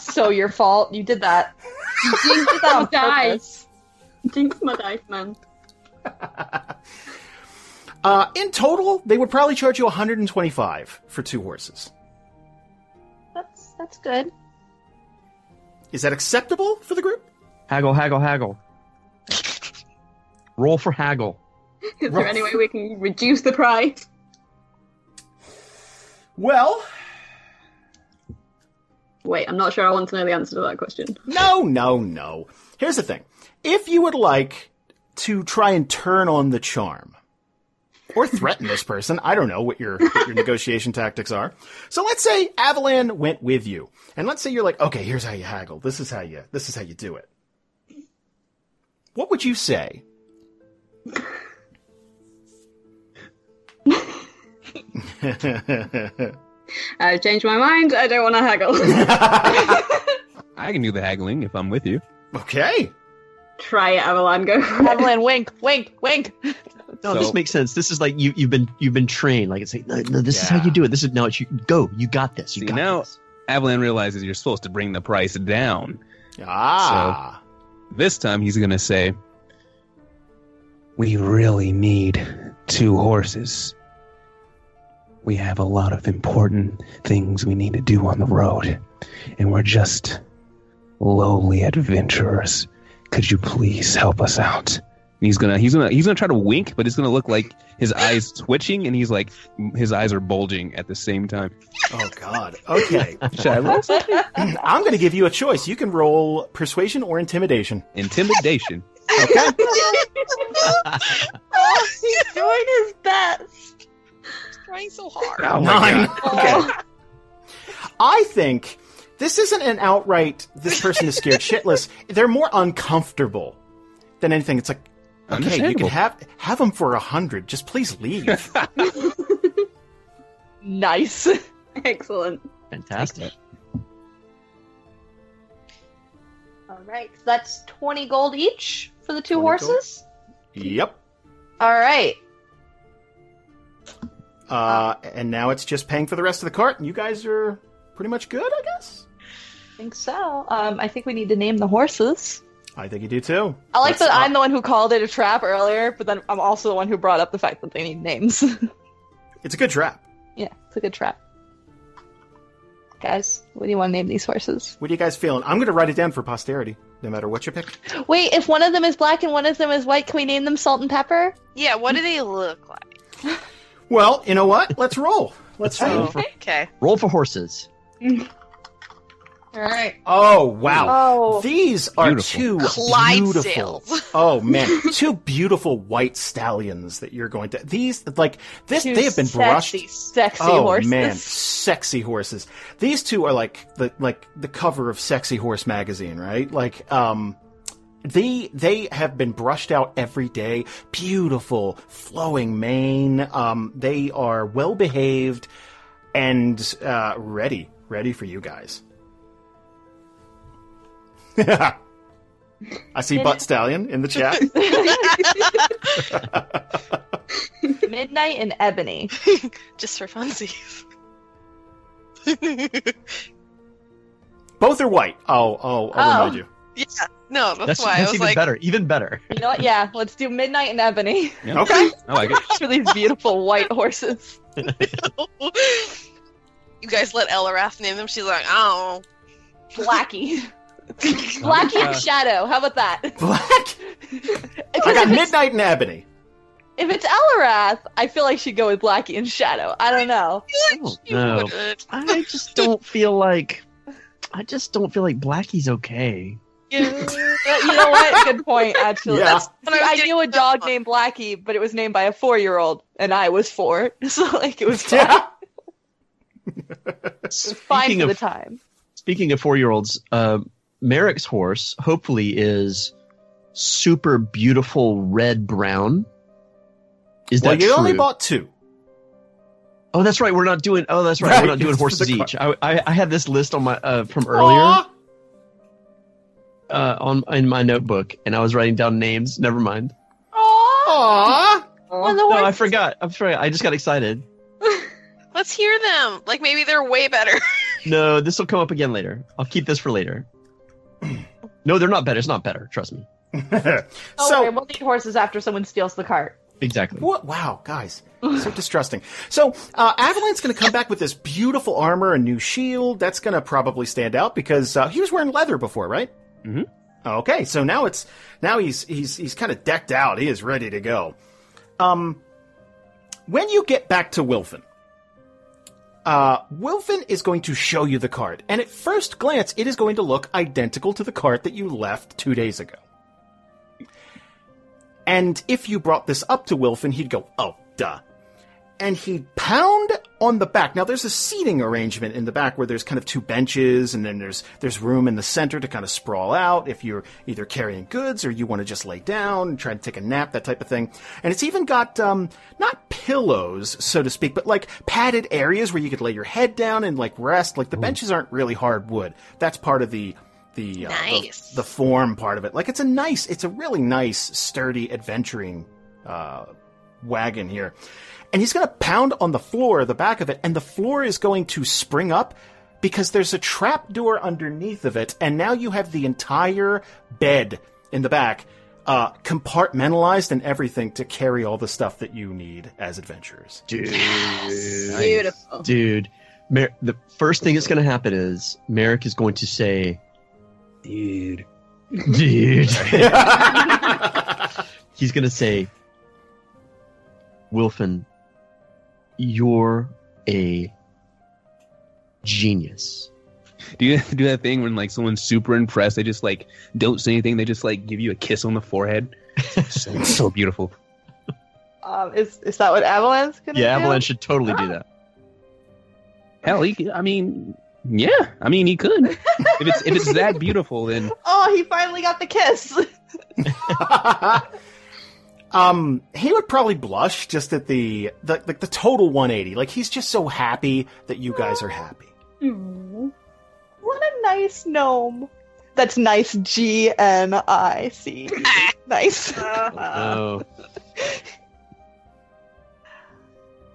so your fault. You did that. You jinxed did that on <laughs> my dice. purpose. Jinx my dice, man. <laughs> Uh, in total, they would probably charge you 125 for two horses. That's that's good. Is that acceptable for the group? Haggle, haggle, haggle. Roll for haggle. Is there any way we can reduce the price? Well, Wait, I'm not sure I want to know the answer to that question. no, no, no. Here's the thing. If you would like to try and turn on the charm, or threaten this person, I don't know what your, what your negotiation tactics are. So let's say Avalan went with you, and let's say you're like, okay, here's how you haggle. This is how you, this is how you do it. What would you say? <laughs> <laughs> I've changed my mind. I don't want to haggle. <laughs> I can do the haggling if I'm with you. okay. Try it, Avalan. Go for it. Evelyn, wink, wink, wink. No, So- this makes sense. This is like you, you've been you've been trained. Like it's like no, no this is how you do it. This is now it's you go. You got this. You See, got now- this. Avalan realizes you're supposed to bring the price down. Ah. This time he's going to say, We really need two horses. We have a lot of important things we need to do on the road, and we're just lowly adventurers. Could you please help us out? He's gonna he's gonna he's gonna try to wink, but it's gonna look like his eyes twitching, and he's like his eyes are bulging at the same time. Oh God. Okay. <laughs> Should I roll something? <laughs> I'm going to give you a choice. You can roll persuasion or intimidation. Intimidation. Okay. Oh, <laughs> he's doing his best. Trying so <laughs> hard. Oh my Nine. god. Okay. Oh. <laughs> I think this isn't an outright this person is scared shitless. They're more uncomfortable than anything. It's like, okay, you can have have them for a hundred. Just please leave. <laughs> Nice. Excellent. Fantastic. All right, so that's twenty gold each for the two 20 gold. horses. yep. All right. Uh, and now it's just paying for the rest of the cart, and you guys are pretty much good, I guess. I think so. Um, I think we need to name the horses. I think you do too. I like Let's- that I'm the one who called it a trap earlier, but then I'm also the one who brought up the fact that they need names. <laughs> It's a good trap. yeah, it's a good trap. guys? What do you want to name these horses? What are you guys feeling? I'm going to write it down for posterity, no matter what you pick. Wait, if one of them is black and one of them is white, can we name them Salt and Pepper? Yeah, what do they look like? <laughs> Well, you know what? Let's roll. Let's Let's roll roll. for, Okay. roll for horses. All right. Oh wow! Oh. These are Beautiful. two beautiful. Clydesdales. <laughs> Oh man, two beautiful white stallions that you're going to. These like this. Two they have been brushed. sexy, Sexy oh horses. man, sexy horses. These two are like the like the cover of Sexy Horse magazine, right? Like um they they have been brushed out every day. Beautiful, flowing mane. Um they are well behaved and uh ready, ready for you guys. <laughs> I see Butt Stallion in the chat. Midnight and Ebony. <laughs> Just for funsies. Both are white. Oh, oh, I'll Oh. remind you. yeah. No, that's, That's, why I that's was even like, better. Even better. You know what? Yeah, let's do Midnight and Ebony Yeah. Okay. <laughs> I like it. for these beautiful white horses. <laughs> you guys let Eliwrath name them. She's like, oh. Blackie. <laughs> Blackie Uh, and Shadow. How about that? Black. I got it's, Midnight and Ebony. if it's Eliwrath, I feel like she'd go with Blackie and Shadow. I don't know. Oh, You no. wouldn't. I just don't feel like. I just don't feel like Blackie's okay. Yeah. <laughs> Yeah, you know what? Good point, actually. Yeah. That's- When I I knew a dog one. named Blackie, but it was named by a four-year-old, and I was four, <laughs> so like it was <laughs> fine. Yeah. It was fine Speaking for the of time. speaking of four year olds, uh, Marrek's horse hopefully is super beautiful red brown. Is Well, that you true? only bought two. oh, that's right. We're not doing. Oh, that's right. Right, We're not doing horses each. I, I I had this list on my uh, from earlier Aw. Uh, on in my notebook, and I was writing down names. Never mind. Aw. When the No, I forgot. I'm sorry. I just got excited. <laughs> Let's hear them. Like maybe they're way better. <laughs> No, this will come up again later. I'll keep this for later. <clears throat> No, they're not better. It's not better. Trust me. <laughs> Oh, so, okay, we'll need horses after someone steals the cart. Exactly. what? Wow, guys, so distrusting. So, uh, Avalanche's going to come back with this beautiful armor, and new shield. That's going to probably stand out because uh, he was wearing leather before, right? Mhm. Okay, so now it's now he's he's he's kind of decked out. He is ready to go. Um, when you get back to Wilfin, uh, Wilfin is going to show you the card, and at first glance, it is going to look identical to the card that you left two days ago. And if you brought this up to Wilfin, he'd go, "Oh, duh." And he'd pound on the back. Now there's a seating arrangement in the back where there's kind of two benches and then there's there's room in the center to kind of sprawl out if you're either carrying goods or you want to just lay down and try to take a nap, that type of thing. And it's even got um not pillows, so to speak, but like padded areas where you could lay your head down and like rest. Like the benches aren't really hard wood. That's part of the the, uh, the- the form part of it. Like it's a nice, it's a really nice, sturdy adventuring uh, wagon here. And he's going to pound on the floor, the back of it, and the floor is going to spring up because there's a trap door underneath of it, and now you have the entire bed in the back uh, compartmentalized and everything to carry all the stuff that you need as adventurers. Dude. Beautiful. Dude. Mer- the first thing that's going to happen is Marrek is going to say, Dude. <laughs> dude. <laughs> He's going to say, Wilfin, you're a genius. Do you <laughs> do that thing when like someone's super impressed? They just like don't say anything. They just like give you a kiss on the forehead. <laughs> so, so beautiful. Um, is is that what Avalanche's gonna Yeah, do? Avalanche should totally do that. Hell, he. could- I mean, yeah. I mean, he could. if it's if it's that <laughs> beautiful, then Oh, he finally got the kiss. Um, he would probably blush just at the, the like the total 180. Like he's just so happy that you guys are happy. what a nice gnome. That's nice. G N I C. <laughs> Nice. Oh,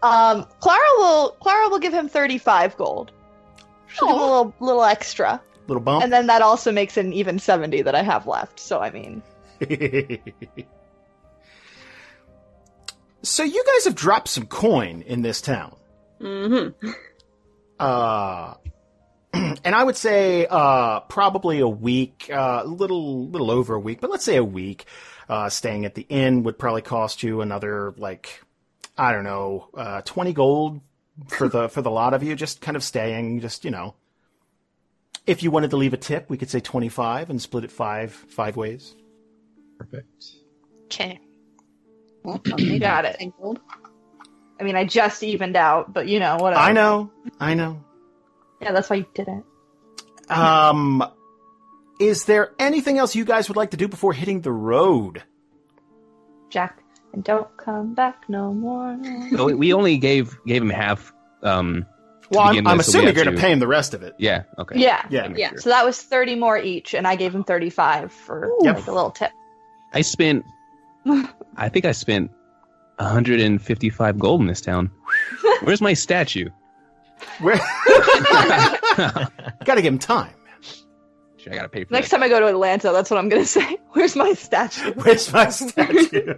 Um, Klara will Klara will give him thirty five gold. She'll give him a little little extra, Little bump. and then that also makes an even seventy that I have left. So I mean, <laughs> so you guys have dropped some coin in this town. Mm-hmm. <laughs> Uh, <clears throat> and I would say uh, probably a week, a uh, little little over a week, but let's say a week. Uh, staying at the inn would probably cost you another like I don't know, uh, twenty gold for the <laughs> for the lot of you. Just kind of staying, just you know. If you wanted to leave a tip, we could say twenty five and split it five five ways. Perfect. Okay. Well, You got it. I mean, I just evened out, but you know whatever. I know, I know. Yeah, that's why you did it. Um, is there anything else you guys would like to do before hitting the road? Jack, and don't come back no more. So we- we only gave gave him half. Um, Well, I'm, begin I'm with, so assuming have you're going to- to pay him the rest of it. yeah. Okay. Yeah. Yeah. Yeah. sure. So that was 30 more each, and I gave him 35 for Yep. like a little tip. I spent. <laughs> I think I spent 155 gold in this town. Where's my statue? Where? <laughs> Got to give him time. Shit, I gotta pay for Next that. time I go to Atlanta, that's what I'm going to say. <laughs> Where's my statue? Where's my statue?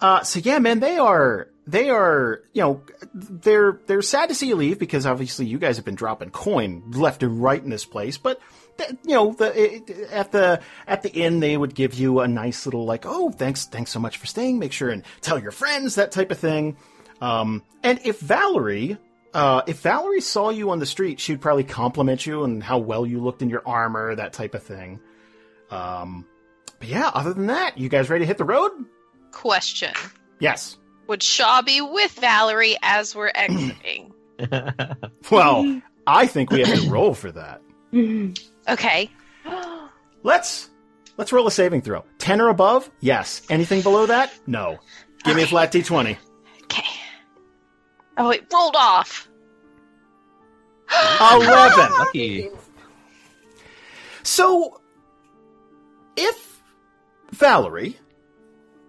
uh, so yeah, man, they are they are you know they're they're sad to see you leave because obviously you guys have been dropping coin left and right in this place, but. Th- You know, the, it, at the at the inn, they would give you a nice little like, oh, thanks, thanks so much for staying. Make sure and tell your friends that type of thing. Um, and if Valerie, uh, if Valerie saw you on the street, she'd probably compliment you and how well you looked in your armor, that type of thing. Um, but yeah, other than that, you guys ready to hit the road? Question. Yes. Would Shaw be with Valerie as we're <clears throat> exiting? Well, <laughs> I think we have to roll for that. <clears throat> okay. <gasps> Let's let's roll a saving throw. Ten or above? Yes. Anything below that? No. Give me a flat d20. Okay. Oh, it rolled off. <gasps> Eleven. <laughs> Lucky. So, if Valerie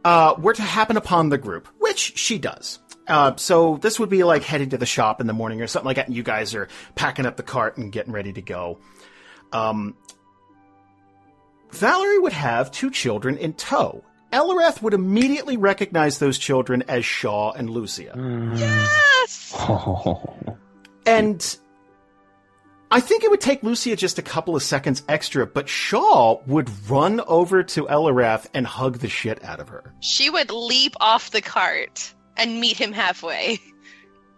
uh, were to happen upon the group, which she does, uh, so this would be like heading to the shop in the morning or something like that, and you guys are packing up the cart and getting ready to go. Um, Valerie would have two children in tow. Eliwrath would immediately recognize those children as Shaw and Lucia. Yes. <laughs> And I think it would take Lucia just a couple of seconds extra, but Shaw would run over to Eliwrath and hug the shit out of her. She would leap off the cart and meet him halfway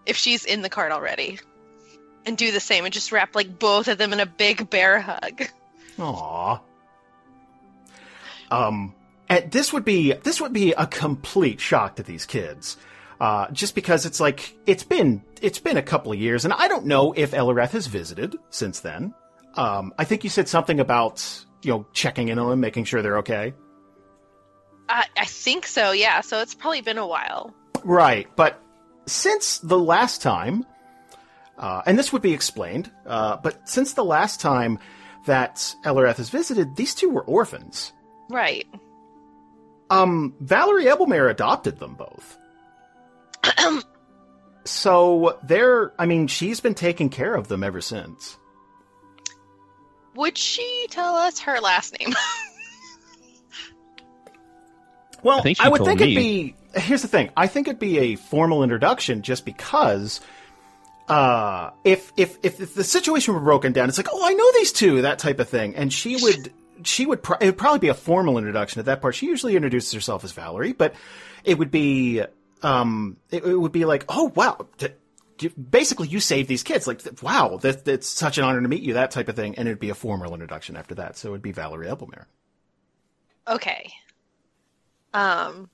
if she's in the cart already. And do the same and just wrap like both of them in a big bear hug. Aww. Um, and this would be this would be a complete shock to these kids, uh, just because it's like it's been it's been a couple of years, and I don't know if Eliwrath has visited since then. Um, I think you said something about you know checking in on them, making sure they're okay. I, I think so, yeah. So it's probably been a while. Right, but since the last time, uh, and this would be explained, uh, but since the last time that Eliwrath has visited, these two were orphans. Right. Um, Valerie Ebelmare adopted them both. <clears throat> so they're, I mean, she's been taking care of them ever since. Would she tell us her last name? <laughs> Well, I think I would think me. it'd be. Here's the thing. I think it'd be a formal introduction, just because. Uh, if if if, the situation were broken down, it's like, oh, I know these two, that type of thing, and she would she would pro- it would probably be a formal introduction at that part. She usually introduces herself as Valerie, but it would be um it, it would be like, oh wow. Basically, you saved these kids. Like, wow, that, that's such an honor to meet you. That type of thing, and it'd be a formal introduction after that. So it'd be Valerie Ebelmare. okay. Um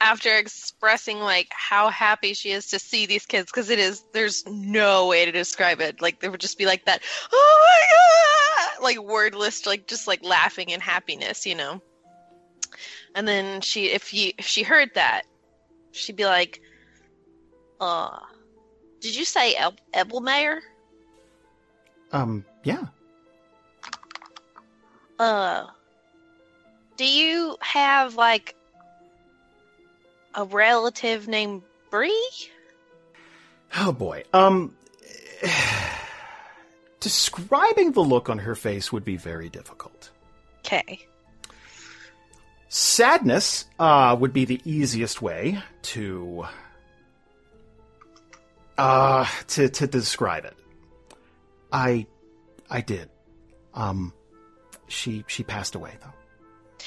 after expressing like how happy she is to see these kids because it is there's no way to describe it. Like there would just be like that oh my god like wordless like just like laughing and happiness, you know. And then she if you if she heard that, she'd be like uh did you say El- Ebelmayer? Um, yeah. Uh, do you have like a relative named Bree? Oh boy. Um <sighs> describing the look on her face would be very difficult. Okay. Sadness uh would be the easiest way to uh to to describe it. I, I did. Um, she she passed away though.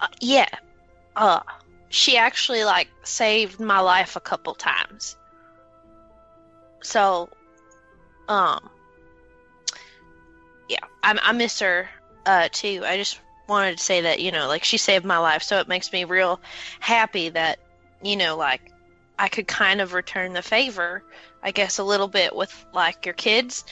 Uh, yeah. Uh, she actually like saved my life a couple times. So, um, yeah, I, I miss her uh too. I just wanted to say that you know, like she saved my life, so it makes me real happy that you know, like I could kind of return the favor, I guess, a little bit with like your kids,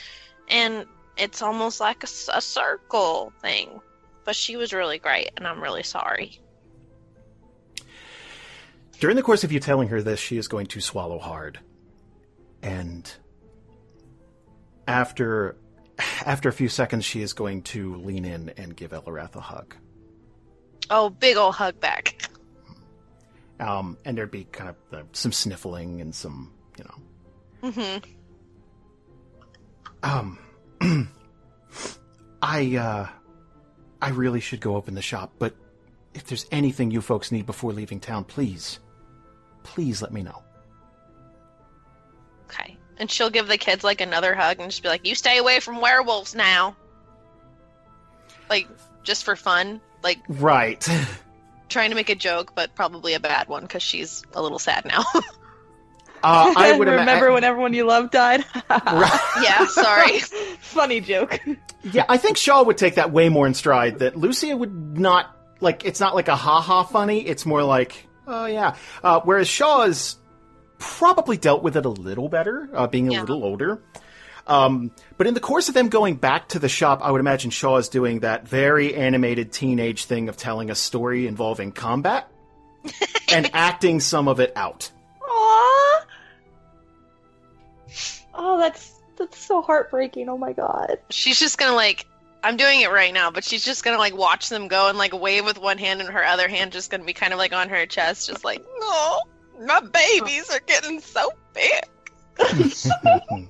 and it's almost like a circle thing. But she was really great, and I'm really sorry. During the course of you telling her this, she is going to swallow hard. And after after a few seconds, she is going to lean in and give Eliwrath a hug. Oh, big ol' hug back. Um, and there'd be kind of uh, some sniffling and some, you know. Mm-hmm. Um, <clears throat> I uh, I really should go open the shop, but if there's anything you folks need before leaving town, please, please let me know. Okay. And she'll give the kids like another hug and just be like, "You stay away from werewolves now." Like just for fun, like Right. <laughs> trying to make a joke, but probably a bad one because she's a little sad now. <laughs> Uh, <laughs> I would ima- remember when everyone you loved died. Right. yeah, sorry. Funny joke. Yeah, I think Shaw would take that way more in stride. That Lucia would not like. It's not like a ha ha funny. It's more like, oh yeah. Uh, whereas Shaw has probably dealt with it a little better, uh, being a Yeah. little older. Um, but in the course of them going back to the shop, I would imagine Shaw is doing that very animated teenage thing of telling a story involving combat <laughs> and acting some of it out. Aww. Oh, that's that's so heartbreaking. Oh my god. She's just gonna like. I'm doing it right now, but she's just gonna like watch them go and like wave with one hand and her other hand just gonna be kind of like on her chest, just like, no, my babies are getting so big. <laughs>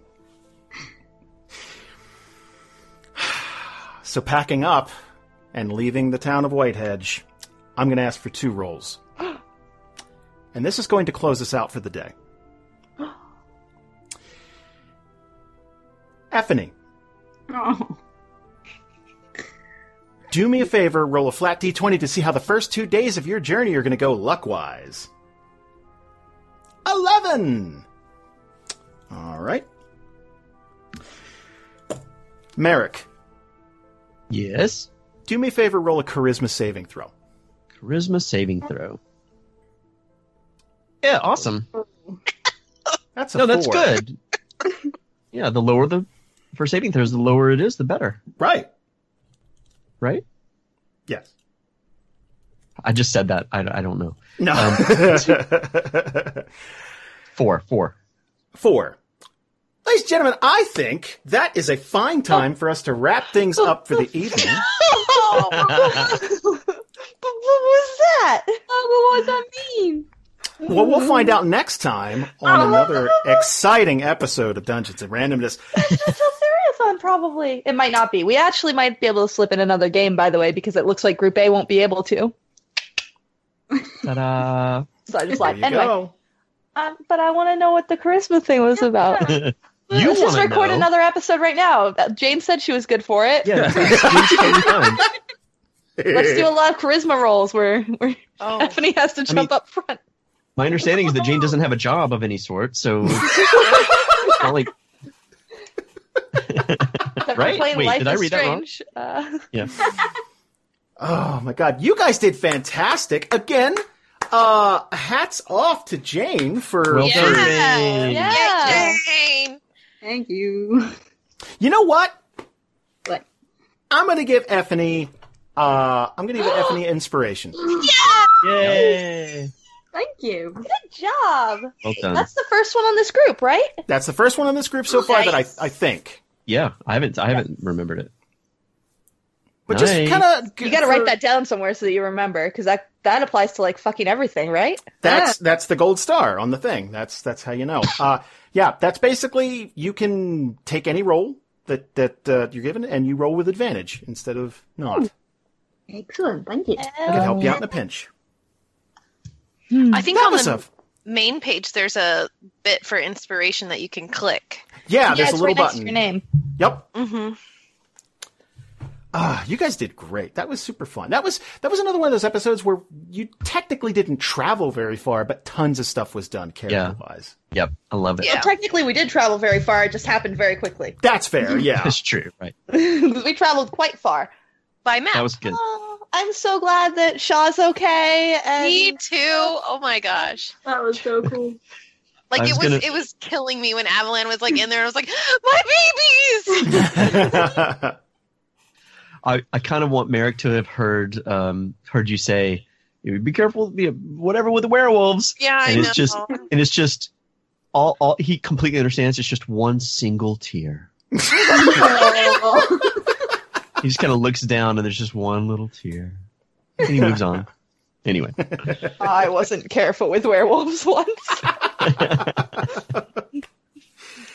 So packing up and leaving the town of Whitehedge, I'm going to ask for two rolls. <gasps> And this is going to close us out for the day. <gasps> Ephany, Oh. Do me a favor, roll a flat d20 to see how the first two days of your journey are going to go luck-wise. 11! All right. Marrek, Yes. do me a favor, roll a charisma saving throw. Charisma saving throw. Yeah, awesome. <laughs> That's a No, that's four. good. yeah, the lower the for saving throws, the lower it is, the better. Right. Right? Yes. I just said that. I, I don't know. No. Um, <laughs> four, four. Four. Ladies and gentlemen, I think that is a fine time for us to wrap things up for the evening. <laughs> what was that? Oh, what does that mean? Well, we'll find out next time on <laughs> another exciting episode of Dungeons and Randomness. That's a serious one, probably. It might not be. We actually might be able to slip in another game, by the way, because it looks like Group A won't be able to. Ta-da! <laughs> So I just There lied. Anyway, go. um, but I want to know what the charisma thing was about. <laughs> you Let's just record know. another episode right now. Uh, Jane said she was good for it. Yeah, that's, that's <laughs> totally fine. Let's do a lot of charisma rolls where, where Oh, Stephanie has to jump mean- up front. My understanding is that Jane doesn't have a job of any sort, so it's not like Except for <laughs> Right? Wait, Life did I is read that wrong? Uh, <laughs> yeah. <laughs> Oh my god, you guys did fantastic. Again, uh hats off to Jane for Well Yeah. done, Jane. yeah. Jane! Thank you. You know what? What? I'm gonna give Ephany uh I'm gonna give Ephany <gasps> inspiration. Yeah. Yay! Thank you. Good job. Well done. That's the first one on this group, right? That's the first one on this group so far that I I think. Yeah, I haven't I haven't remembered it. But just kind of You got to write that down somewhere so that you remember, because that that applies to like fucking everything, right? That's that's the gold star on the thing. That's that's how you know. <laughs> Uh, yeah, that's basically you can take any roll that that uh, you're given and you roll with advantage instead of not. Excellent. Thank you. I can help you out in a pinch. I think That on was the a main page there's a bit for inspiration that you can click. Yeah, there's it's a little right next to button. your name. Yep. Mm-hmm. Ah, you guys did great. That was super fun. That was that was another one of those episodes where you technically didn't travel very far, but tons of stuff was done character wise. Yep, I love it. Yeah. Well, technically, we did travel very far. It just happened very quickly. That's fair. <laughs> Yeah. That's true, right? <laughs> we traveled quite far. By map. That was good. Oh, I'm so glad that Shaw's okay. And Me too. Oh my gosh. That was so cool. <laughs> Like I it was was gonna- it was killing me when Avalan was like in there and I was like, <gasps> My babies <laughs> I, I kind of want Marrek to have heard um, heard you say, "Be careful, you know, whatever with the werewolves." Yeah, I and know. it's just and it's just all, all he completely understands. It's just one single tear. <laughs> Oh. He just kind of looks down, and there's just one little tear, and he moves on. Anyway, <laughs> I wasn't careful with werewolves once. <laughs>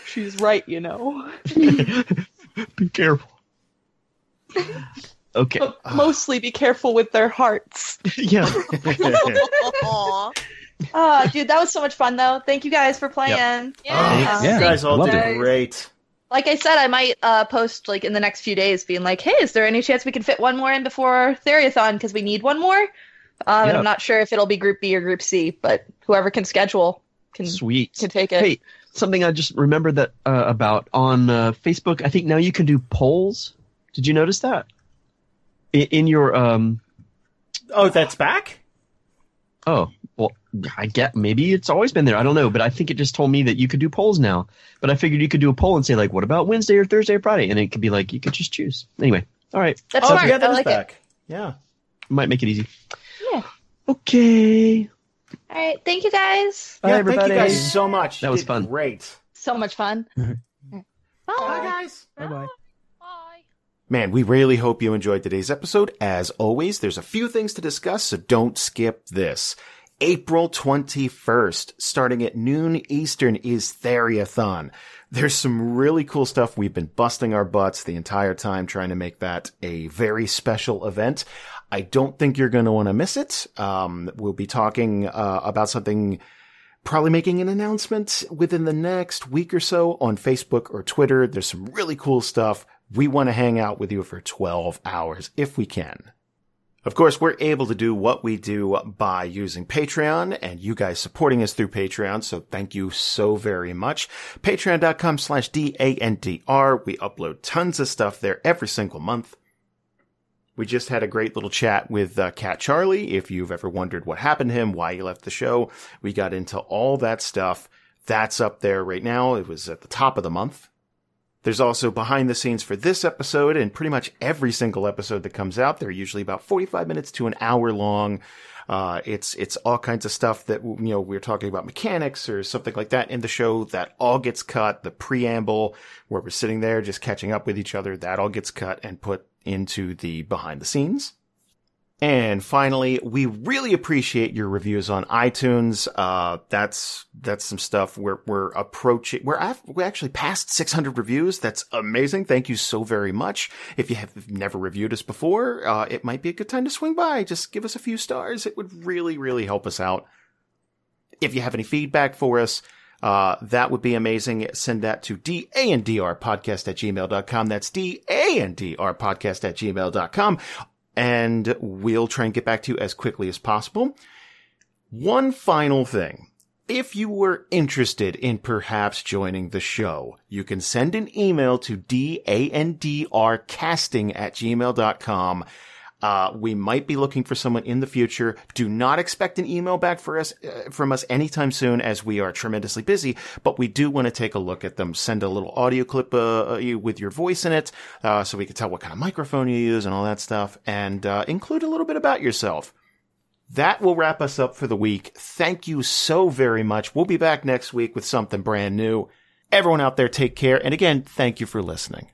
She's right, you know. <laughs> be careful. Okay, But mostly be careful with their hearts. yeah, Aw. Ah, dude, that was so much fun, though. Thank you guys for playing. Yeah. Oh, Yeah, you guys all loved did it. great. Like I said, I might uh, post like in the next few days, being like, "Hey, is there any chance we can fit one more in before Theriathon? Because we need one more." Um, and I'm not sure if it'll be Group B or Group C, but whoever can schedule can sweet. can take it. Hey, something I just remembered that uh, about on uh, Facebook. I think now you can do polls. Did you notice that? In, in your um. Oh, that's back? Oh well, I get maybe it's always been there. I don't know, but I think it just told me that you could do polls now. But I figured you could do a poll and say like, what about Wednesday or Thursday or Friday, and it could be like you could just choose. Anyway, all right, That's oh, smart. yeah, that I is like it. back. Yeah. might make it easy. Yeah. Okay. All right, thank you guys. Bye, yeah, everybody. Thank you guys so much. That was fun. Great. So much fun. <laughs> Bye. Bye, guys. Bye bye. Bye. Man, we really hope you enjoyed today's episode. As always, there's a few things to discuss, so don't skip this. April 21st, starting at noon Eastern, is Theriathon. There's some really cool stuff. We've been busting our butts the entire time trying to make that a very special event. I don't think you're going to want to miss it. Um, we'll be talking uh, about something probably making an announcement within the next week or so on Facebook or Twitter. There's some really cool stuff. We want to hang out with you for 12 hours if we can. Of course, we're able to do what we do by using Patreon and you guys supporting us through Patreon. So thank you so very much. Patreon.com slash D-A-N-D-R. We upload tons of stuff there every single month. We just had a great little chat with uh, Cat Charlie. If you've ever wondered what happened to him, why he left the show, we got into all that stuff. That's up there right now. It was at the top of the month. There's also behind the scenes for this episode and pretty much every single episode that comes out. They're usually about 45 minutes to an hour long. Uh, it's, it's all kinds of stuff that, you know, we're talking about mechanics or something like that in the show that all gets cut. The preamble where we're sitting there just catching up with each other, that all gets cut and put into the behind the scenes. And finally, we really appreciate your reviews on iTunes. Uh, that's, that's some stuff we're, we're approaching. We're, af- we actually passed 600 reviews. That's amazing. Thank you so very much. If you have never reviewed us before, uh, it might be a good time to swing by. Just give us a few stars. It would really, really help us out. If you have any feedback for us, uh, that would be amazing. Send that to D-A-N-D-R-podcast at gmail.com. That's D-A-N-D-R-podcast at gmail.com. And we'll try and get back to you as quickly as possible. One final thing. If you were interested in perhaps joining the show, you can send an email to dandrcasting at gmail.com. Uh, we might be looking for someone in the future. Do not expect an email back for us, uh, from us anytime soon as we are tremendously busy, but we do want to take a look at them. Send a little audio clip, uh, uh, with your voice in it, uh, so we can tell what kind of microphone you use and all that stuff, and, uh, include a little bit about yourself. That will wrap us up for the week. Thank you so very much. We'll be back next week with something brand new. Everyone out there, take care. And again, thank you for listening.